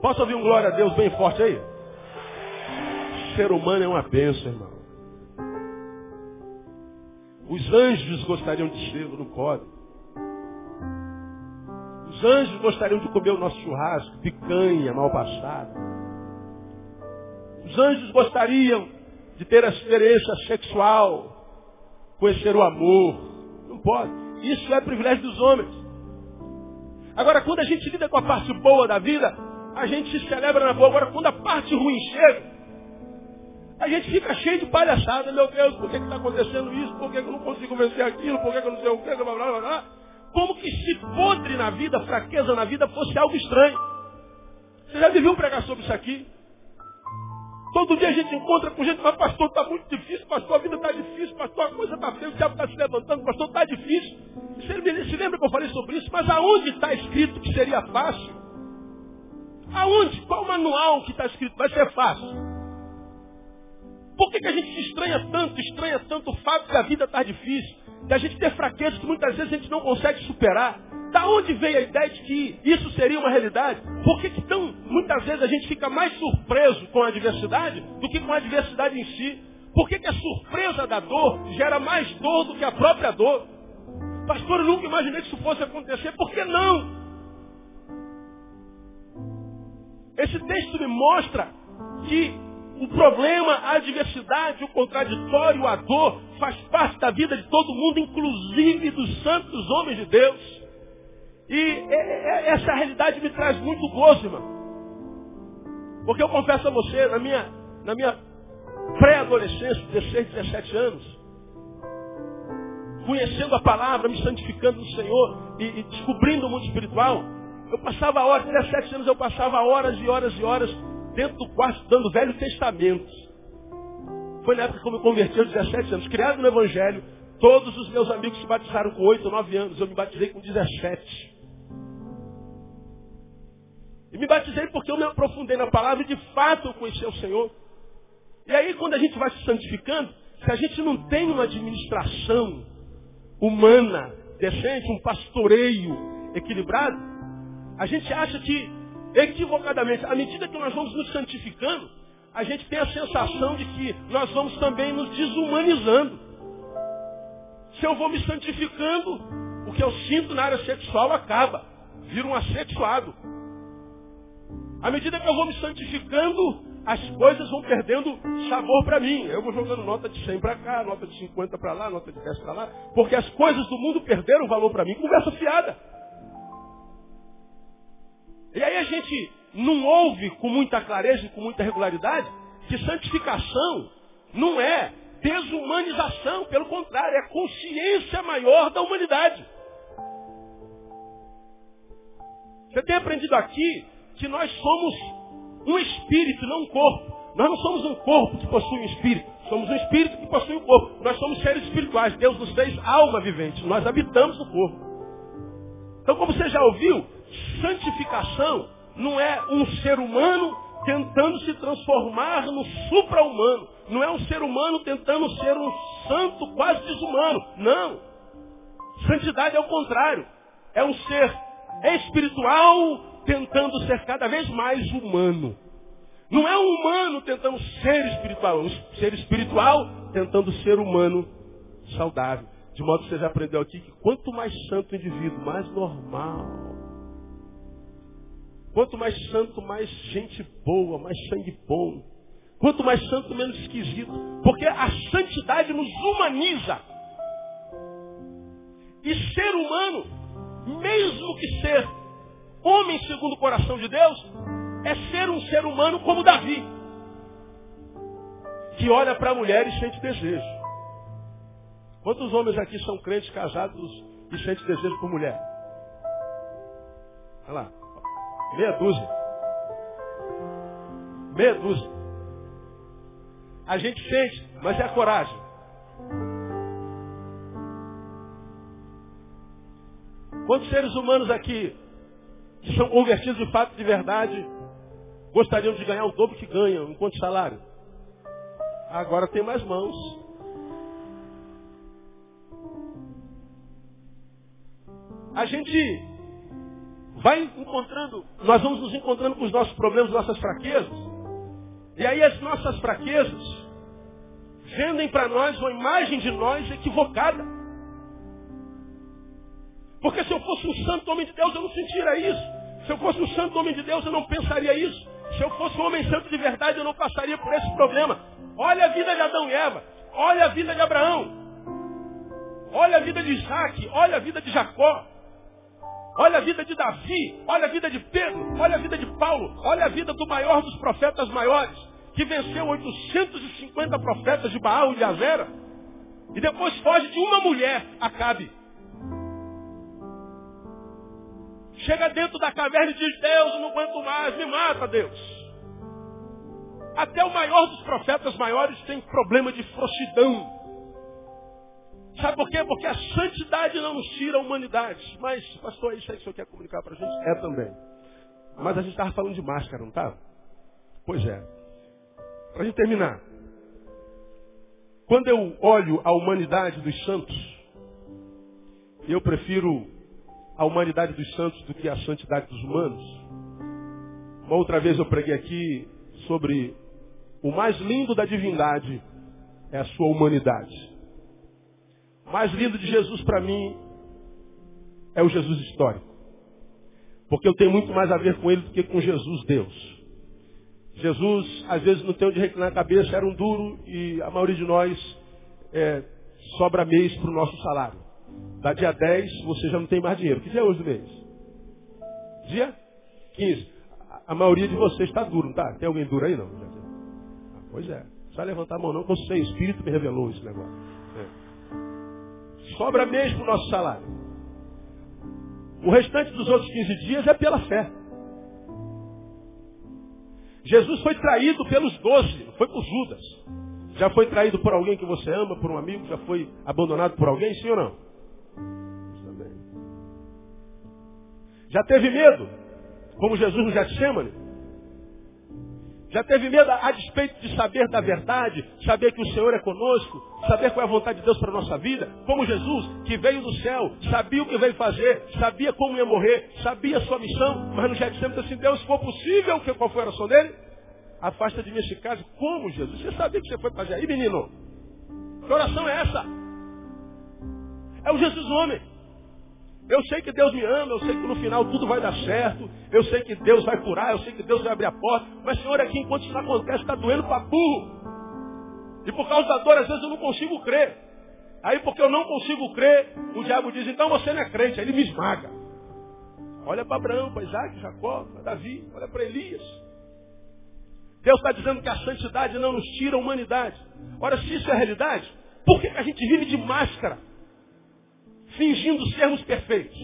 Posso ouvir um glória a Deus bem forte aí? Ser humano é uma bênção, irmão. Os anjos gostariam de ser, não podem. Os anjos gostariam de comer o nosso churrasco, picanha mal passada. Os anjos gostariam de ter a experiência sexual conhecer o amor. Não pode. Isso é privilégio dos homens. Agora, quando a gente lida com a parte boa da vida, a gente se celebra na boa. Agora, quando a parte ruim chega, a gente fica cheio de palhaçada. Meu Deus, por que está acontecendo isso? Por que, que eu não consigo vencer aquilo? Por que, que eu não sei o que? Blá, blá, blá. Como que se podre na vida, fraqueza na vida, fosse algo estranho. Você já viu pregar sobre isso aqui? Todo dia a gente encontra com gente, mas pastor, está muito difícil, pastor, a vida está difícil, pastor, a coisa está feia, o diabo está se levantando, pastor, está difícil. Você se lembra que eu falei sobre isso? Mas aonde está escrito que seria fácil? Aonde? Qual manual que está escrito? Vai ser fácil. Por que, que a gente se estranha tanto, estranha tanto o fato de a vida estar tá difícil? Da gente ter fraquezas que muitas vezes a gente não consegue superar. Da onde veio a ideia de que isso seria uma realidade? Por que, que tão, muitas vezes a gente fica mais surpreso com a adversidade do que com a adversidade em si? Por que, que a surpresa da dor gera mais dor do que a própria dor? Pastor, eu nunca imaginei que isso fosse acontecer. Por que não? Esse texto me mostra que o problema, a adversidade, o contraditório, a dor, faz parte da vida de todo mundo, inclusive dos santos homens de Deus. E essa realidade me traz muito gozo, irmão. Porque eu confesso a você, na minha, na minha pré-adolescência, 16, 17 anos, conhecendo a palavra, me santificando no Senhor e, e descobrindo o mundo espiritual, eu passava horas, 17 anos eu passava horas e horas e horas dentro do quarto estudando o Velho Testamento. Foi na época que eu me converti aos 17 anos, criado no Evangelho. Todos os meus amigos se batizaram com 8 ou 9 anos, eu me batizei com 17. E me batizei porque eu me aprofundei na palavra e de fato eu conheci o Senhor. E aí quando a gente vai se santificando, se a gente não tem uma administração humana, decente, um pastoreio equilibrado, A gente acha que, equivocadamente, à medida que nós vamos nos santificando, a gente tem a sensação de que nós vamos também nos desumanizando. Se eu vou me santificando, o que eu sinto na área sexual acaba. Vira um assexuado. À medida que eu vou me santificando, as coisas vão perdendo sabor para mim. Eu vou jogando nota de 100 para cá, nota de 50 para lá, nota de 10 para lá, porque as coisas do mundo perderam valor para mim. Conversa fiada. E aí a gente não ouve com muita clareza e com muita regularidade que santificação não é desumanização, pelo contrário, é consciência maior da humanidade. Você tem aprendido aqui que nós somos um espírito, não um corpo. Nós não somos um corpo que possui um espírito. Somos um espírito que possui um corpo. Nós somos seres espirituais. Deus nos fez alma vivente. Nós habitamos no corpo. Então, como você já ouviu, santificação não é um ser humano tentando se transformar no supra-humano. Não é um ser humano tentando ser um santo quase desumano. Não. Santidade é o contrário. É um ser espiritual tentando ser cada vez mais humano. Não é um humano tentando ser espiritual, é um ser espiritual tentando ser humano saudável. De modo que você já aprendeu aqui que quanto mais santo o indivíduo, mais normal. Quanto mais santo, mais gente boa, mais sangue bom. Quanto mais santo, menos esquisito. Porque a santidade nos humaniza. E ser humano, mesmo que ser Homem segundo o coração de Deus é ser um ser humano como Davi, que olha para a mulher e sente desejo. Quantos homens aqui são crentes casados e sentem desejo por mulher? Olha lá, meia dúzia. Meia dúzia. A gente sente, mas é a coragem. Quantos seres humanos aqui que são convertidos de fato de verdade, gostariam de ganhar o dobro que ganham, enquanto salário. Agora tem mais mãos. A gente vai encontrando, nós vamos nos encontrando com os nossos problemas, nossas fraquezas. E aí as nossas fraquezas vendem para nós uma imagem de nós equivocada. Porque se eu fosse um santo homem de Deus, eu não sentiria isso. Se eu fosse um santo homem de Deus, eu não pensaria isso. Se eu fosse um homem santo de verdade, eu não passaria por esse problema. Olha a vida de Adão e Eva. Olha a vida de Abraão. Olha a vida de Isaac. Olha a vida de Jacó. Olha a vida de Davi. Olha a vida de Pedro. Olha a vida de Paulo. Olha a vida do maior dos profetas maiores. Que venceu 850 profetas de Baal e de Azera. E depois foge de uma mulher, Acabe. Chega dentro da caverna e diz, Deus, não aguento mais, me mata, Deus. Até o maior dos profetas maiores tem problema de frouxidão. Sabe por quê? Porque a santidade não nos tira a humanidade. Mas, pastor, isso aí que o senhor quer comunicar para a gente? É também. Mas a gente estava falando de máscara, não estava? Pois é. Para a gente terminar. Quando eu olho a humanidade dos santos, eu prefiro a humanidade dos santos do que a santidade dos humanos. Uma outra vez eu preguei aqui sobre o mais lindo da divindade é a sua humanidade. O mais lindo de Jesus para mim é o Jesus histórico. Porque eu tenho muito mais a ver com ele do que com Jesus Deus. Jesus, às vezes, não tem onde reclinar a cabeça, era um duro e a maioria de nós é, sobra mês para o nosso salário. Da dia 10, você já não tem mais dinheiro. Que dia é hoje do mês? Dia 15. A maioria de vocês está duro, não está? Tem alguém duro aí, não? Ah, pois é. Só levantar a mão não, que eu sei, o Espírito me revelou esse negócio. É. Sobra mesmo o nosso salário. O restante dos outros 15 dias é pela fé. Jesus foi traído pelos doze, foi por Judas. Já foi traído por alguém que você ama, por um amigo? Já foi abandonado por alguém, sim ou não? Já teve medo? Como Jesus no Getsemane? Já teve medo a despeito de saber da verdade, saber que o Senhor é conosco, saber qual é a vontade de Deus para a nossa vida, como Jesus, que veio do céu, sabia o que veio fazer, sabia como ia morrer, sabia a sua missão, mas no Getsemane disse assim, Deus, se for possível, qual foi a oração dele? Afasta de mim esse caso. Como, Jesus? Você sabia que você foi fazer aí, menino? Que oração é essa? É o Jesus homem. Eu sei que Deus me ama, eu sei que no final tudo vai dar certo, eu sei que Deus vai curar, eu sei que Deus vai abrir a porta, mas Senhor, aqui enquanto isso acontece, está doendo para burro. E por causa da dor, às vezes eu não consigo crer. Aí porque eu não consigo crer, o diabo diz, então você não é crente, aí ele me esmaga. Olha para Abraão, para Isaac, Jacó, para Davi, olha para Elias. Deus está dizendo que a santidade não nos tira a humanidade. Ora, se isso é realidade, por que a gente vive de máscara? Fingindo sermos perfeitos.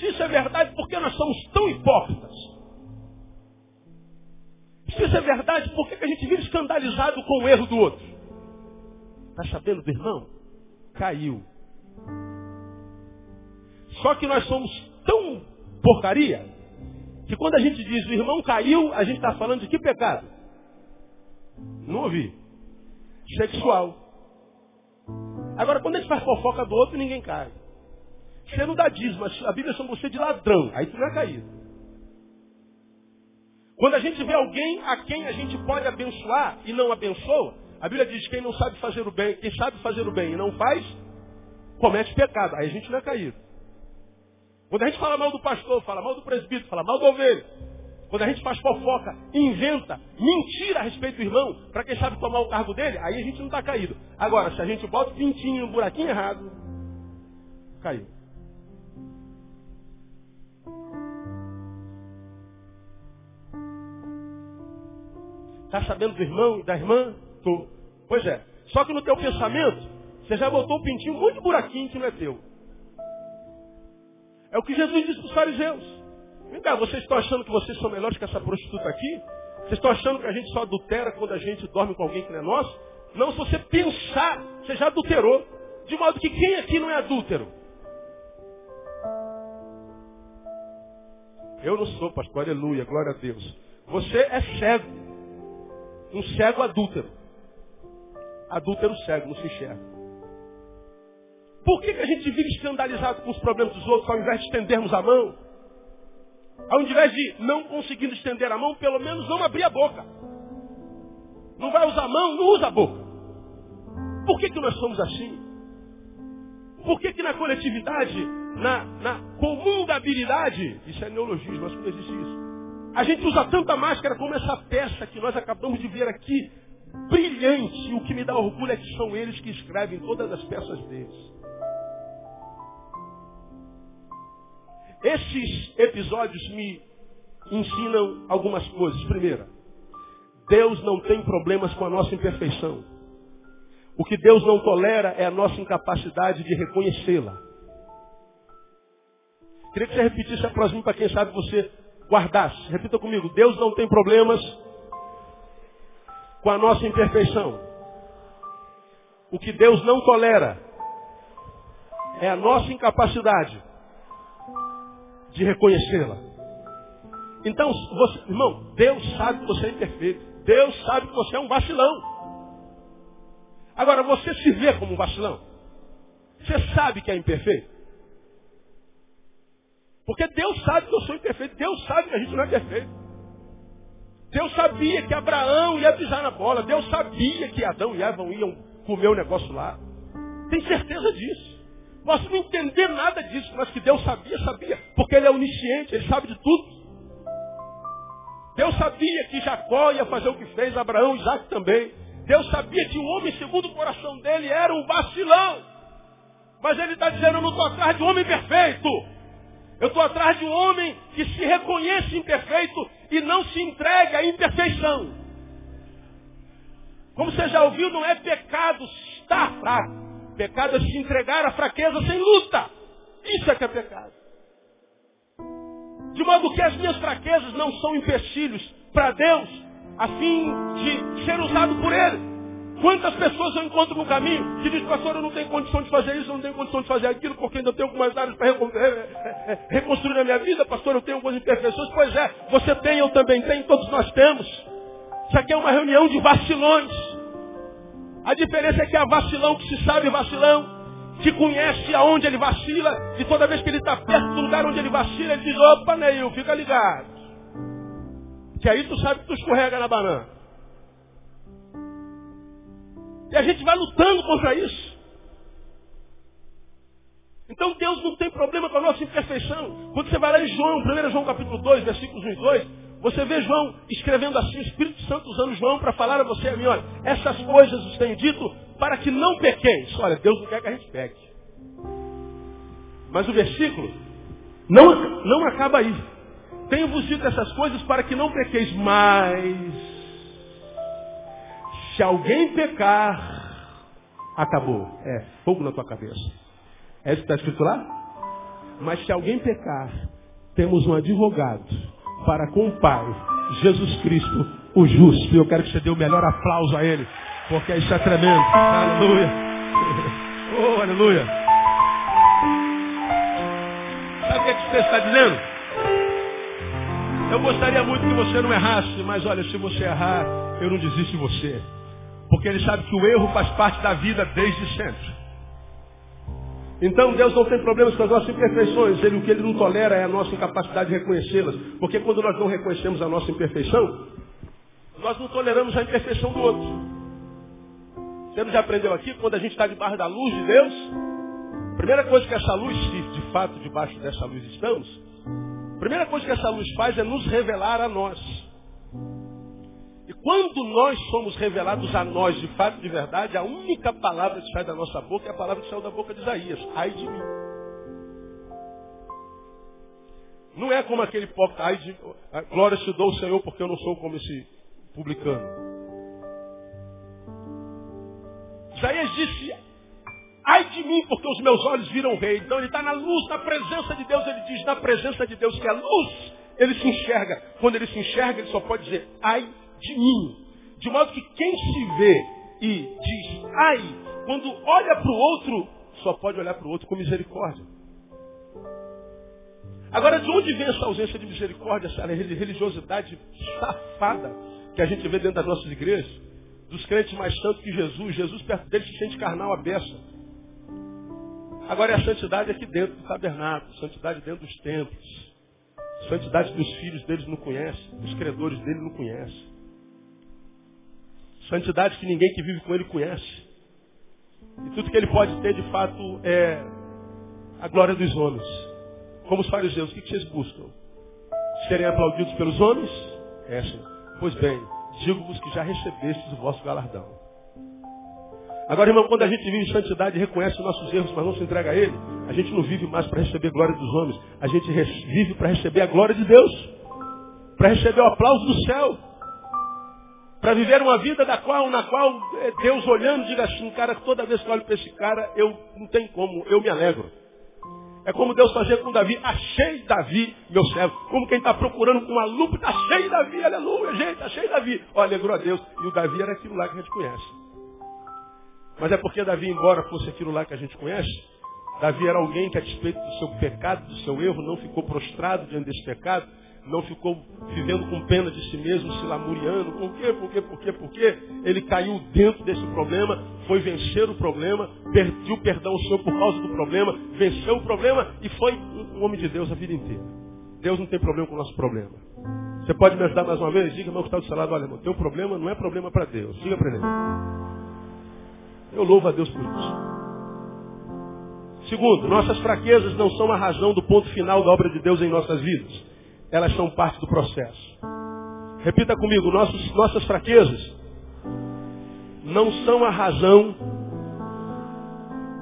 Se isso é verdade, por que nós somos tão hipócritas? Se isso é verdade, por que a gente vive escandalizado com o erro do outro? Está sabendo do irmão? Caiu. Só que nós somos tão porcaria que quando a gente diz o irmão caiu, a gente está falando de que pecado? Não ouvi. Sexual. Agora, quando a gente faz fofoca do outro, ninguém cai. Você não dá dízimo, a Bíblia chama você de ladrão. Aí tu não é caído. Quando a gente vê alguém a quem a gente pode abençoar e não abençoa, a Bíblia diz que quem não sabe fazer o bem, quem sabe fazer o bem e não faz, comete pecado. Aí a gente não é caído. Quando a gente fala mal do pastor, fala mal do presbítero, fala mal do ovelho, quando a gente faz fofoca, inventa mentira a respeito do irmão, para quem sabe tomar o cargo dele, aí a gente não está caído. Agora, se a gente bota o pintinho no buraquinho errado, caiu. Está sabendo do irmão e da irmã? Tô. Pois é. Só que no teu pensamento, você já botou o pintinho muito buraquinho que não é teu. É o que Jesus disse para os fariseus. Vem cá, vocês estão achando que vocês são melhores que essa prostituta aqui? Vocês estão achando que a gente só adultera quando a gente dorme com alguém que não é nosso? Não, se você pensar, você já adulterou. De modo que quem aqui não é adúltero? Eu não sou, pastor, aleluia, glória a Deus. Você é cego. Um cego adúltero. Adúltero cego, não se enxerga. Por que, que a gente vive escandalizado com os problemas dos outros ao invés de estendermos a mão? Ao invés de não conseguindo estender a mão, pelo menos não abrir a boca. Não vai usar a mão, não usa a boca. Por que, que nós somos assim? Por que, que na coletividade, na, na comungabilidade, isso é neologismo, mas não existe isso. A gente usa tanta máscara como essa peça que nós acabamos de ver aqui, brilhante. O que me dá orgulho é que são eles que escrevem todas as peças deles. Esses episódios me ensinam algumas coisas. Primeira, Deus não tem problemas com a nossa imperfeição. O que Deus não tolera é a nossa incapacidade de reconhecê-la. Queria que você repetisse a próxima para quem sabe você guardasse. Repita comigo. Deus não tem problemas com a nossa imperfeição. O que Deus não tolera é a nossa incapacidade de reconhecê-la. Então, você, irmão, Deus sabe que você é imperfeito. Deus sabe que você é um vacilão. Agora, você se vê como um vacilão? Você sabe que é imperfeito? Porque Deus sabe que eu sou imperfeito. Deus sabe que a gente não é perfeito. Deus sabia que Abraão ia pisar na bola. Deus sabia que Adão e Eva iam comer o negócio lá. Tem certeza disso. Posso não entender nada disso, mas que Deus sabia, sabia. Porque Ele é onisciente, Ele sabe de tudo. Deus sabia que Jacó ia fazer o que fez, Abraão, Isaac também. Deus sabia que o homem, segundo o coração dele, era um vacilão. Mas ele está dizendo, eu não estou atrás de um homem perfeito. Eu estou atrás de um homem que se reconhece imperfeito e não se entregue à imperfeição. Como você já ouviu, não é pecado estar fraco. Pecado é se entregar à fraqueza sem luta. Isso é que é pecado. De modo que as minhas fraquezas não são empecilhos para Deus, a fim de ser usado por Ele. Quantas pessoas eu encontro no caminho que dizem, pastor, eu não tenho condição de fazer isso, eu não tenho condição de fazer aquilo, porque ainda tenho algumas áreas para reconstruir a minha vida, pastor, eu tenho algumas imperfeições. Pois é, você tem, eu também tenho, todos nós temos. Isso aqui é uma reunião de vacilões. A diferença é que há vacilão que se sabe vacilão, que conhece aonde ele vacila, e toda vez que ele está perto do lugar onde ele vacila, ele diz, opa, Neil, fica ligado. Que aí tu sabe que tu escorrega na banana. E a gente vai lutando contra isso. Então Deus não tem problema com a nossa imperfeição. Quando você vai lá em João, 1 João capítulo 2, versículos 1 e 2, você vê João escrevendo assim, o Espírito Santo usando João para falar a você a mim, olha, essas coisas os tenho dito para que não pequeis. Olha, Deus não quer que a gente peque. Mas o versículo não, não acaba aí. Tenho-vos dito essas coisas para que não pequeis, mas se alguém pecar, acabou. É fogo na tua cabeça. É isso que está escrito lá? Mas se alguém pecar, temos um advogado para com o Pai, Jesus Cristo, o justo. E eu quero que você dê o melhor aplauso a Ele, porque isso é tremendo. Aleluia. Oh, aleluia. Sabe o que, é que você está dizendo? Eu gostaria muito que você não errasse, mas olha, se você errar, eu não desisto de você. Porque ele sabe que o erro faz parte da vida desde sempre. Então Deus não tem problemas com as nossas imperfeições. Ele, o que ele não tolera é a nossa incapacidade de reconhecê-las. Porque quando nós não reconhecemos a nossa imperfeição, nós não toleramos a imperfeição do outro. Você já aprendeu aqui, quando a gente está debaixo da luz de Deus, a primeira coisa que essa luz, se de fato debaixo dessa luz estamos, a primeira coisa que essa luz faz é nos revelar a nós. Quando nós somos revelados a nós de fato de verdade, a única palavra que sai da nossa boca é a palavra que saiu da boca de Isaías. Ai de mim. Não é como aquele hipócrita, ai de glória se dou ao Senhor porque eu não sou como esse publicano. Isaías disse, ai de mim porque os meus olhos viram o rei. Então ele está na luz, na presença de Deus, ele diz, na presença de Deus que é luz, ele se enxerga. Quando ele se enxerga, ele só pode dizer, ai de mim. De modo que quem se vê e diz, ai, quando olha para o outro, só pode olhar para o outro com misericórdia. Agora, de onde vem essa ausência de misericórdia, essa religiosidade safada que a gente vê dentro das nossas igrejas? Dos crentes mais santos que Jesus. Jesus perto deles se sente carnal a beça. Agora é a santidade aqui dentro do tabernáculo, santidade dentro dos templos. Santidade que os filhos deles não conhecem, os credores dele não conhecem. Santidade que ninguém que vive com ele conhece. E tudo que ele pode ter, de fato, é a glória dos homens. Como os fariseus, o que vocês buscam? Serem aplaudidos pelos homens? É, Senhor. Pois bem, digo-vos que já recebestes o vosso galardão. Agora, irmão, quando a gente vive em santidade e reconhece os nossos erros, mas não se entrega a Ele, a gente não vive mais para receber a glória dos homens. A gente vive para receber a glória de Deus. Para receber o aplauso do céu. Para viver uma vida da qual, na qual é, Deus olhando diga assim, cara, toda vez que eu olho para esse cara, eu não tem como, eu me alegro. É como Deus fazia com Davi, achei Davi, meu servo. Como quem está procurando com uma lupa, achei Davi, aleluia, gente, achei Davi. Olha, alegrou a Deus. E o Davi era aquilo lá que a gente conhece. Mas é porque Davi, embora fosse aquilo lá que a gente conhece, Davi era alguém que a despeito do seu pecado, do seu erro, não ficou prostrado diante desse pecado, não ficou vivendo com pena de si mesmo, se lamuriando. Por quê? Por quê? Por quê? Por quê? Ele caiu dentro desse problema, foi vencer o problema, pediu perdão ao Senhor por causa do problema, venceu o problema e foi um homem de Deus a vida inteira. Deus não tem problema com o nosso problema. Você pode me ajudar mais uma vez? Diga, meu que está do seu lado, olha, irmão, teu problema não é problema para Deus. Diga para ele. Eu louvo a Deus por isso. Segundo, nossas fraquezas não são a razão do ponto final da obra de Deus em nossas vidas elas são parte do processo. Repita comigo, nossos, nossas fraquezas não são a razão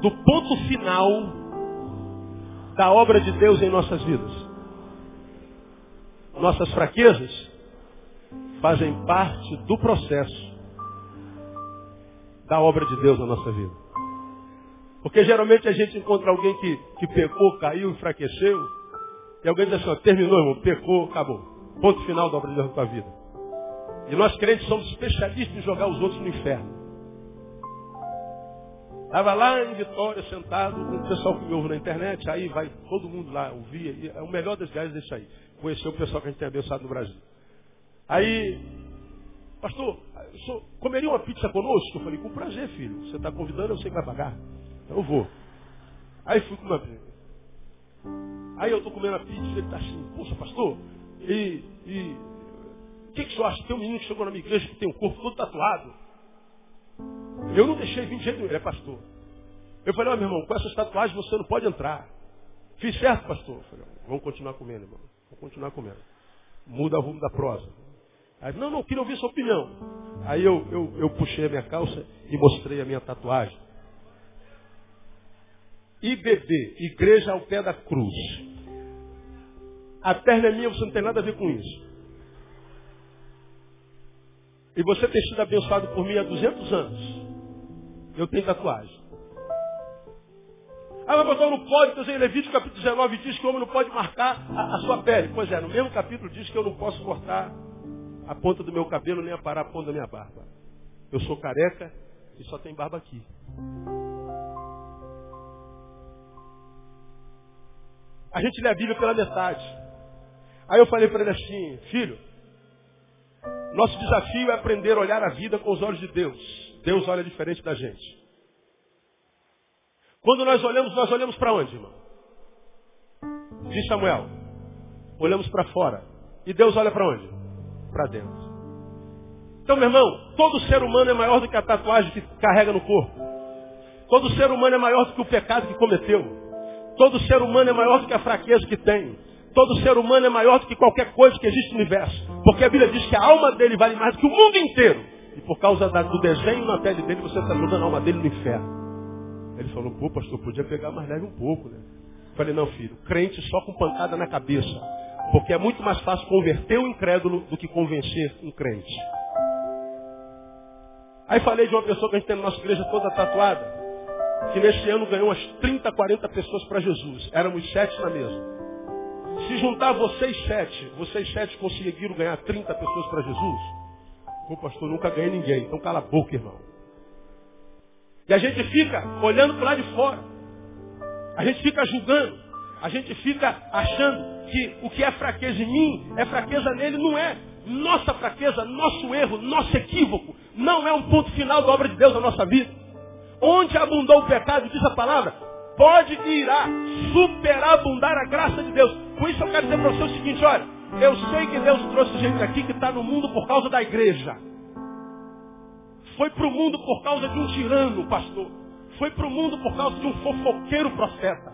do ponto final da obra de Deus em nossas vidas. Nossas fraquezas fazem parte do processo da obra de Deus na nossa vida. Porque geralmente a gente encontra alguém que, que pecou, caiu, enfraqueceu, e alguém diz assim, ó, terminou, irmão, pecou, acabou. Ponto final da obra de Deus na tua vida. E nós crentes somos especialistas em jogar os outros no inferno. Estava lá em Vitória, sentado, o pessoal que me ouve na internet, aí vai todo mundo lá ouvir. É o melhor das viagens desse aí. Conhecer o pessoal que a gente tem abençoado no Brasil. Aí, pastor, comeria uma pizza conosco? Eu falei, com prazer, filho. Você está convidando, eu sei que vai pagar. Então eu vou. Aí fui com uma pizza. Aí eu estou comendo a pizza e ele está assim, poxa, pastor, e, o que, que o senhor acha? Tem um menino que chegou na minha igreja que tem o um corpo todo tatuado. Eu não deixei vir de jeito nenhum, ele é pastor. Eu falei, ó oh, meu irmão, com essas tatuagens você não pode entrar. Fiz certo, pastor? Eu falei, vamos continuar comendo, irmão. Vamos continuar comendo. Muda o rumo da prosa. Aí, não, não, queria ouvir sua opinião. Aí eu, eu, eu puxei a minha calça e mostrei a minha tatuagem. IBD, Igreja ao Pé da Cruz. A perna é minha, você não tem nada a ver com isso. E você tem sido abençoado por mim há 200 anos. Eu tenho tatuagem. Ah, mas pastor, não pode, então, em Levítico capítulo 19 diz que o homem não pode marcar a, a, sua pele. Pois é, no mesmo capítulo diz que eu não posso cortar a ponta do meu cabelo nem aparar a ponta da minha barba. Eu sou careca e só tem barba aqui. A gente lê a Bíblia pela metade. Aí eu falei para ele assim, filho, nosso desafio é aprender a olhar a vida com os olhos de Deus. Deus olha diferente da gente. Quando nós olhamos, nós olhamos para onde, irmão? Diz Samuel. Olhamos para fora. E Deus olha para onde? Para dentro. Então, meu irmão, todo ser humano é maior do que a tatuagem que carrega no corpo. Todo ser humano é maior do que o pecado que cometeu. Todo ser humano é maior do que a fraqueza que tem. Todo ser humano é maior do que qualquer coisa que existe no universo. Porque a Bíblia diz que a alma dele vale mais do que o mundo inteiro. E por causa do desenho na pele dele, você está jogando a alma dele no inferno. Ele falou, pô, pastor, podia pegar mais leve um pouco, né? Eu falei, não, filho, crente só com pancada na cabeça. Porque é muito mais fácil converter um incrédulo do que convencer um crente. Aí falei de uma pessoa que a gente tem na nossa igreja toda tatuada, que neste ano ganhou umas 30, 40 pessoas para Jesus. Éramos sete na mesa. Se juntar vocês sete, vocês sete conseguiram ganhar 30 pessoas para Jesus? Pô, pastor, nunca ganhei ninguém. Então cala a boca, irmão. E a gente fica olhando para lá de fora. A gente fica julgando. A gente fica achando que o que é fraqueza em mim é fraqueza nele. Não é. Nossa fraqueza, nosso erro, nosso equívoco, não é um ponto final da obra de Deus na nossa vida. Onde abundou o pecado, diz a palavra, pode irá superabundar a graça de Deus. Por isso eu quero dizer para você o seguinte, olha, eu sei que Deus trouxe gente aqui que está no mundo por causa da igreja. Foi para o mundo por causa de um tirano, pastor. Foi para o mundo por causa de um fofoqueiro profeta.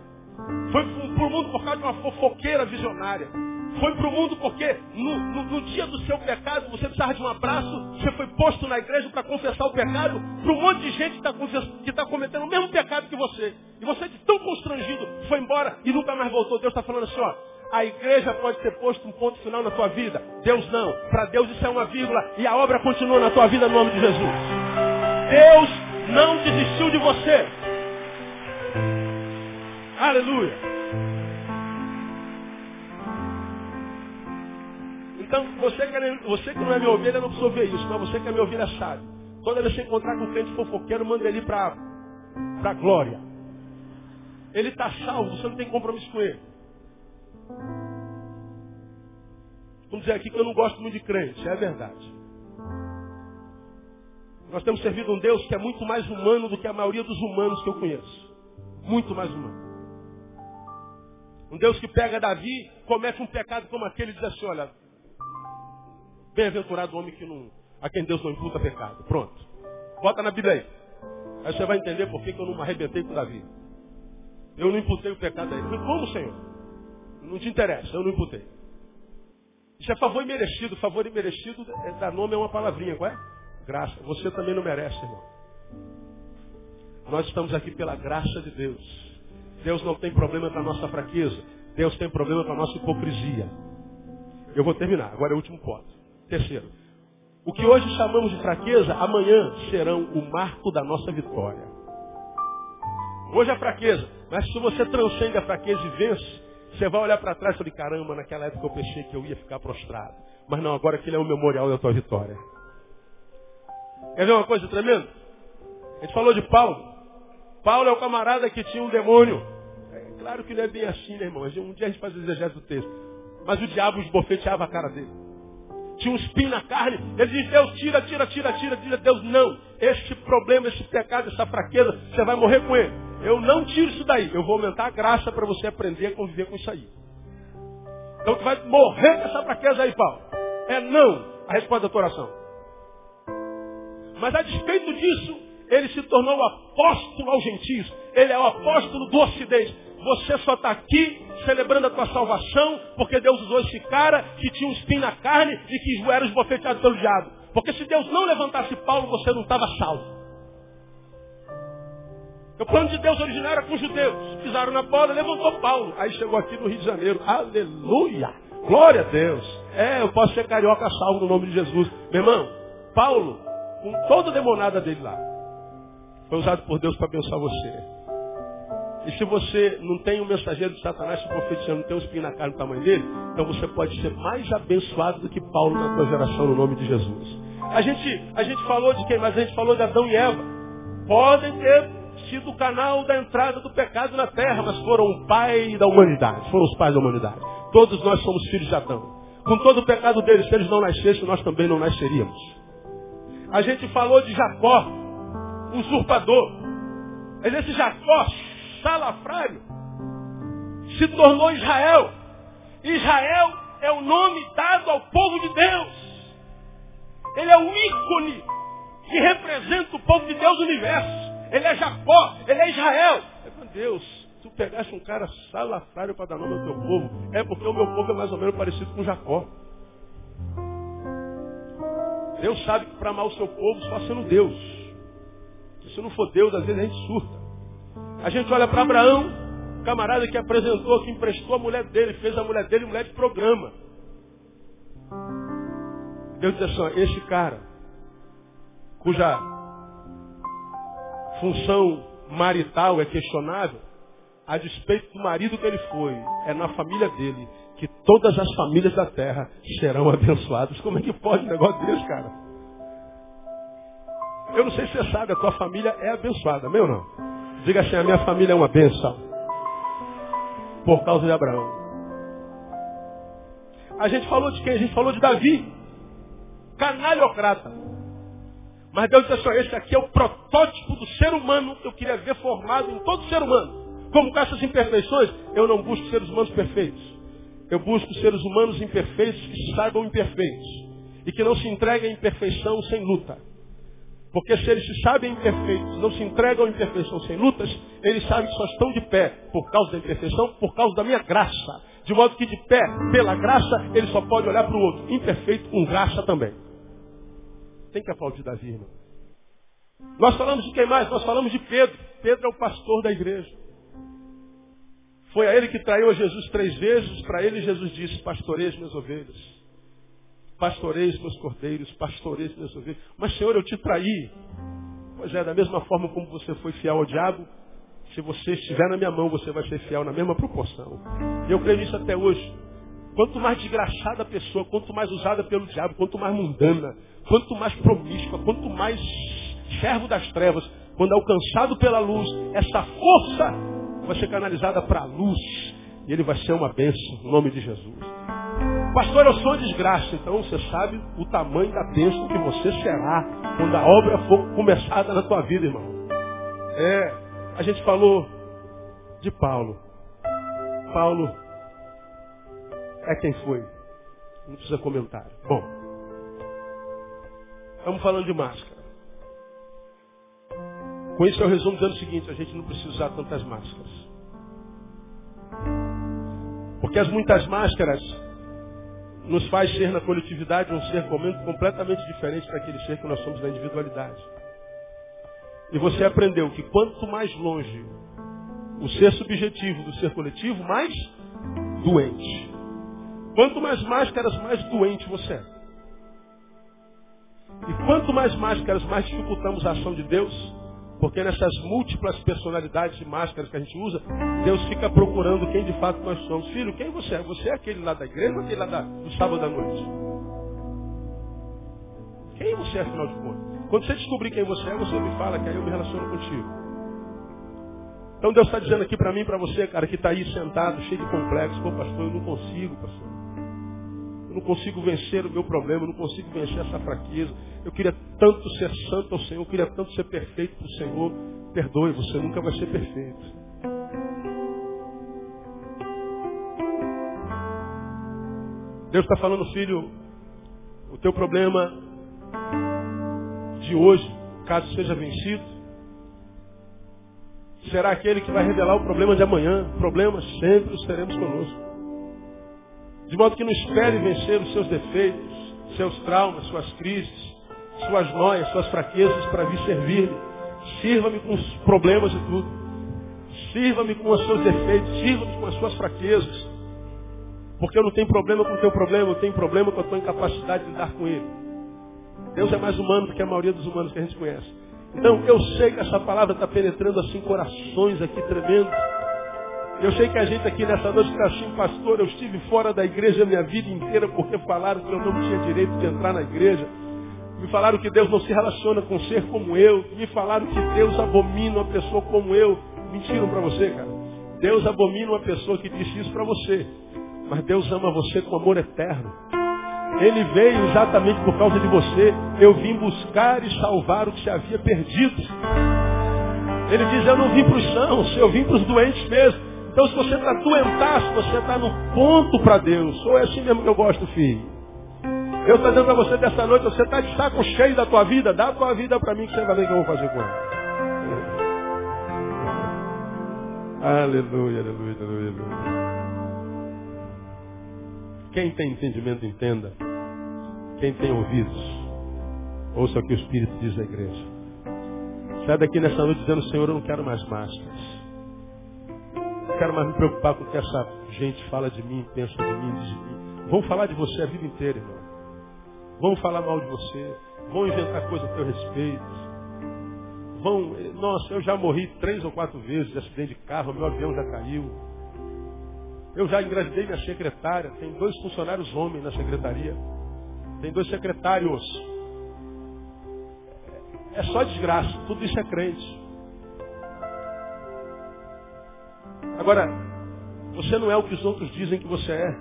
Foi para o mundo por causa de uma fofoqueira visionária. Foi para o mundo porque no, no, no, dia do seu pecado você precisava de um abraço, você foi posto na igreja para confessar o pecado para um monte de gente que está tá cometendo o mesmo pecado que você. E você de tão constrangido foi embora e nunca mais voltou. Deus está falando assim, ó, a igreja pode ter posto um ponto final na tua vida. Deus não. Para Deus isso é uma vírgula e a obra continua na tua vida no nome de Jesus. Deus não desistiu de você. Aleluia. Então, você que, você que não é minha ovelha não precisa ver isso, mas você que é minha ovelha sabe. Quando ele se encontrar com um crente fofoqueiro, manda ele para a glória. Ele está salvo, você não tem compromisso com ele. Vamos dizer aqui que eu não gosto muito de crente, é verdade. Nós temos servido um Deus que é muito mais humano do que a maioria dos humanos que eu conheço. Muito mais humano. Um Deus que pega Davi, comete um pecado como aquele e diz assim, olha, Bem-aventurado o homem que não, a quem Deus não imputa pecado. Pronto. Bota na Bíblia aí. Aí você vai entender por que, eu não me arrebentei com Davi. Eu não imputei o pecado a ele. Como, Senhor? Não te interessa, eu não imputei. Isso é favor imerecido. Favor imerecido, é, dar nome é uma palavrinha, qual é? Graça. Você também não merece, irmão. Nós estamos aqui pela graça de Deus. Deus não tem problema com a nossa fraqueza. Deus tem problema com a nossa hipocrisia. Eu vou terminar. Agora é o último ponto. Terceiro, o que hoje chamamos de fraqueza, amanhã serão o marco da nossa vitória. Hoje é fraqueza, mas se você transcende a fraqueza e vence, você vai olhar para trás e falar, caramba, naquela época eu pensei que eu ia ficar prostrado. Mas não, agora aquele é o memorial da tua vitória. Quer ver uma coisa tremenda? A gente falou de Paulo. Paulo é o camarada que tinha um demônio. É claro que não é bem assim, né, irmão? Um dia a gente faz o exegese do texto. Mas o diabo esbofeteava a cara dele. Tinha um espinho na carne. Ele diz, Deus, tira, tira, tira, tira, tira. Deus, não. Este problema, esse pecado, essa fraqueza, você vai morrer com ele. Eu não tiro isso daí. Eu vou aumentar a graça para você aprender a conviver com isso aí. Então tu vai morrer com essa fraqueza aí, Paulo. É não a resposta da tua oração. Mas a despeito disso, ele se tornou o apóstolo aos gentios. Ele é o apóstolo do ocidente. Você só está aqui celebrando a tua salvação porque Deus usou esse cara que tinha um espinho na carne e que era esbofeteado pelo diabo. Porque se Deus não levantasse Paulo, você não estava salvo. O plano de Deus original era com os judeus. Pisaram na bola, levantou Paulo. Aí chegou aqui no Rio de Janeiro. Aleluia! Glória a Deus. É, eu posso ser carioca salvo no nome de Jesus. Meu irmão, Paulo, com toda a demonada dele lá, foi usado por Deus para abençoar você. E se você não tem um mensageiro de Satanás se profetizando, não tem um espinho na cara do tamanho dele, então você pode ser mais abençoado do que Paulo na tua geração, no nome de Jesus. A gente, a gente falou de quem? Mas a gente falou de Adão e Eva. Podem ter sido o canal da entrada do pecado na terra, mas foram o pai da humanidade. Foram os pais da humanidade. Todos nós somos filhos de Adão. Com todo o pecado deles, se eles não nascessem, nós também não nasceríamos. A gente falou de Jacó, usurpador. Mas esse Jacó salafrário, se tornou Israel. Israel é o nome dado ao povo de Deus. Ele é o ícone que representa o povo de Deus no universo. Ele é Jacó, ele é Israel. É meu Deus, tu pegasse um cara salafrário para dar nome ao teu povo, é porque o meu povo é mais ou menos parecido com Jacó. Deus sabe que para amar o seu povo só sendo Deus. Se não for Deus, às vezes a gente surta. A gente olha para Abraão, camarada que apresentou, que emprestou a mulher dele, fez a mulher dele mulher de programa. Deus diz assim, esse cara, cuja função marital é questionável, a despeito do marido que ele foi, é na família dele que todas as famílias da terra serão abençoadas. Como é que pode um negócio desse, cara? Eu não sei se você sabe, a tua família é abençoada, meu não? Diga assim, a minha família é uma bênção. Por causa de Abraão. A gente falou de quem? A gente falou de Davi. Canalhocrata. Mas Deus disse assim, esse aqui é o protótipo do ser humano que eu queria ver formado em todo ser humano. Como com essas imperfeições, eu não busco seres humanos perfeitos. Eu busco seres humanos imperfeitos que saibam imperfeitos. E que não se entreguem à imperfeição sem luta. Porque se eles se sabem imperfeitos, não se entregam à imperfeição sem lutas, eles sabem que só estão de pé por causa da imperfeição, por causa da minha graça. De modo que de pé, pela graça, ele só pode olhar para o outro. Imperfeito com graça também. Tem que aplaudir Davi, irmão. Nós falamos de quem mais? Nós falamos de Pedro. Pedro é o pastor da igreja. Foi a ele que traiu a Jesus três vezes. Para ele, Jesus disse: Pastoreis minhas ovelhas pastoreis meus cordeiros, pastoreis meus ovelhas. Mas, Senhor, eu te traí. Pois é, da mesma forma como você foi fiel ao diabo, se você estiver na minha mão, você vai ser fiel na mesma proporção. Eu creio nisso até hoje. Quanto mais desgraçada a pessoa, quanto mais usada pelo diabo, quanto mais mundana, quanto mais promíscua, quanto mais servo das trevas, quando alcançado pela luz, essa força vai ser canalizada para a luz. E ele vai ser uma bênção, no nome de Jesus. Pastor, eu sou desgraça. Então você sabe o tamanho da bênção que você será quando a obra for começada na tua vida, irmão. É, a gente falou de Paulo. Paulo é quem foi. Não precisa comentário. Bom, estamos falando de máscara. Com isso eu resumo dizendo o seguinte, a gente não precisa usar tantas máscaras. Porque as muitas máscaras nos faz ser na coletividade um ser completamente diferente daquele ser que nós somos na individualidade. E você aprendeu que quanto mais longe o ser subjetivo do ser coletivo, mais doente. Quanto mais máscaras, mais doente você é. E quanto mais máscaras, mais dificultamos a ação de Deus, porque nessas múltiplas personalidades e máscaras que a gente usa, Deus fica procurando quem de fato nós somos. Filho, quem você é? Você é aquele lá da igreja ou aquele lá da, do sábado à noite? Quem você é, afinal de contas? Quando você descobrir quem você é, você me fala que aí eu me relaciono contigo. Então Deus está dizendo aqui para mim para você, cara, que está aí sentado, cheio de complexo. Pô, pastor, eu não consigo, pastor. Não consigo vencer o meu problema, não consigo vencer essa fraqueza. Eu queria tanto ser santo ao Senhor, eu queria tanto ser perfeito para o Senhor. Perdoe, você nunca vai ser perfeito. Deus está falando, filho, o teu problema de hoje, caso seja vencido, será aquele que vai revelar o problema de amanhã. Problemas sempre os teremos conosco. De modo que não espere vencer os seus defeitos, seus traumas, suas crises, suas noias, suas fraquezas para vir servir-me. Sirva-me com os problemas e tudo. Sirva-me com os seus defeitos, sirva-me com as suas fraquezas. Porque eu não tenho problema com o teu problema, eu tenho problema com a tua incapacidade de lidar com ele. Deus é mais humano do que a maioria dos humanos que a gente conhece. Então, eu sei que essa palavra está penetrando assim corações aqui tremendos. Eu sei que a gente aqui nessa noite está assim, pastor, eu estive fora da igreja a minha vida inteira porque falaram que eu não tinha direito de entrar na igreja. Me falaram que Deus não se relaciona com um ser como eu. Me falaram que Deus abomina uma pessoa como eu. Mentiram para você, cara. Deus abomina uma pessoa que disse isso para você. Mas Deus ama você com amor eterno. Ele veio exatamente por causa de você. Eu vim buscar e salvar o que se havia perdido. Ele diz, eu não vim para os sãos, eu vim para os doentes mesmo. Então se você está doentaço, você está no ponto para Deus. Ou é assim mesmo que eu gosto, filho. Eu estou dizendo para você dessa noite, você está de saco cheio da tua vida, dá a tua vida para mim que você vai ver o que eu vou fazer com ela. Aleluia, aleluia, aleluia, aleluia. Quem tem entendimento, entenda. Quem tem ouvidos, ouça o que o Espírito diz à igreja. Sai daqui nessa noite dizendo, Senhor, eu não quero mais máscaras. Quero mais me preocupar com o que essa gente fala de mim, pensa de mim, diz de mim. Vão falar de você a vida inteira, irmão. Vão falar mal de você. Vão inventar coisa a teu respeito. Vão, nossa, eu já morri três ou quatro vezes de acidente de carro, meu avião já caiu. Eu já engravidei minha secretária, tem dois funcionários homens na secretaria. Tem dois secretários. É só desgraça, tudo isso é crente. Agora, você não é o que os outros dizem que você é.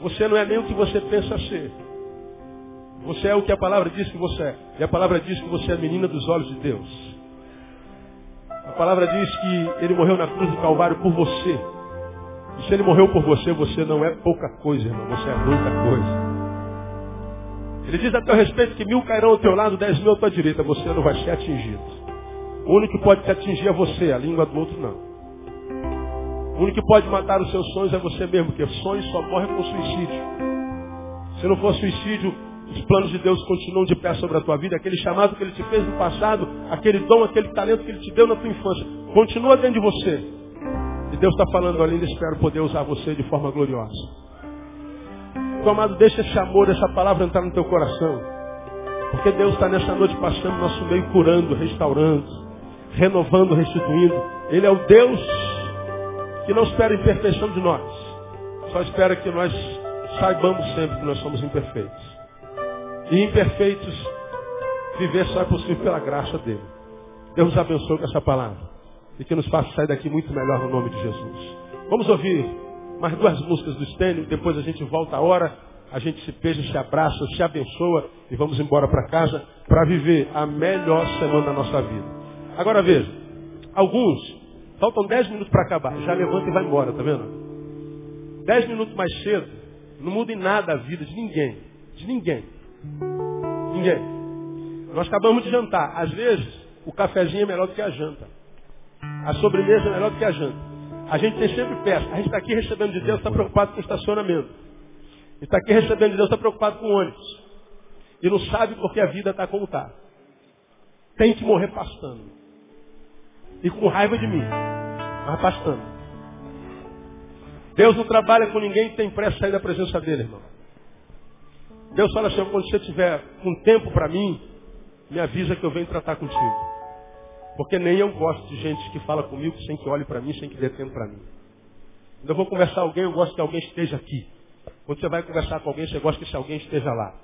Você não é nem o que você pensa ser. Você é o que a palavra diz que você é. E a palavra diz que você é a menina dos olhos de Deus. A palavra diz que ele morreu na cruz do Calvário por você. E se ele morreu por você, você não é pouca coisa, irmão. Você é muita coisa. Ele diz a teu respeito que mil cairão ao teu lado, dez mil à tua direita. Você não vai ser atingido. O único que pode te atingir é você, a língua do outro não. O único que pode matar os seus sonhos é você mesmo, porque sonhos só morrem com suicídio. Se não for suicídio, os planos de Deus continuam de pé sobre a tua vida. Aquele chamado que Ele te fez no passado, aquele dom, aquele talento que Ele te deu na tua infância, continua dentro de você. E Deus está falando ali, espero poder usar você de forma gloriosa. Então, amado, deixa esse amor, essa palavra entrar no teu coração. Porque Deus está nessa noite passando no nosso meio, curando, restaurando, renovando, restituindo. Ele é o Deus que não espera imperfeição de nós. Só espera que nós saibamos sempre que nós somos imperfeitos. E imperfeitos, viver só é possível pela graça dele. Deus abençoe com essa palavra e que nos faça sair daqui muito melhor no nome de Jesus. Vamos ouvir mais duas músicas do Stênio, depois a gente volta a hora, a gente se beija, se abraça, se abençoa e vamos embora para casa para viver a melhor semana da nossa vida. Agora veja, alguns, faltam dez minutos para acabar, já levanta e vai embora, tá vendo? Dez minutos mais cedo, não muda em nada a vida de ninguém. De ninguém. Ninguém. Nós acabamos de jantar. Às vezes, o cafezinho é melhor do que a janta. A sobremesa é melhor do que a janta. A gente tem sempre peça. A gente está aqui recebendo de Deus, está preocupado com o estacionamento. Está aqui recebendo de Deus, está preocupado com o ônibus. E não sabe porque a vida está como está. Tem que morrer pastando. E com raiva de mim. Mas pastando. Deus não trabalha com ninguém que tem pressa de sair da presença dele, irmão. Deus fala assim, quando você tiver um tempo para mim, me avisa que eu venho tratar contigo. Porque nem eu gosto de gente que fala comigo sem que olhe para mim, sem que dê tempo para mim. Quando eu vou conversar com alguém, eu gosto que alguém esteja aqui. Quando você vai conversar com alguém, você gosta que esse alguém esteja lá.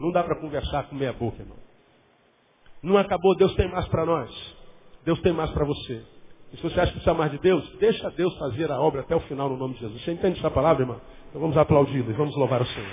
Não dá para conversar com meia boca, irmão. Não acabou, Deus tem mais para nós. Deus tem mais para você. E se você acha que precisa mais de Deus, deixa Deus fazer a obra até o final no nome de Jesus. Você entende essa palavra, irmão? Então vamos aplaudi-lo e vamos louvar o Senhor.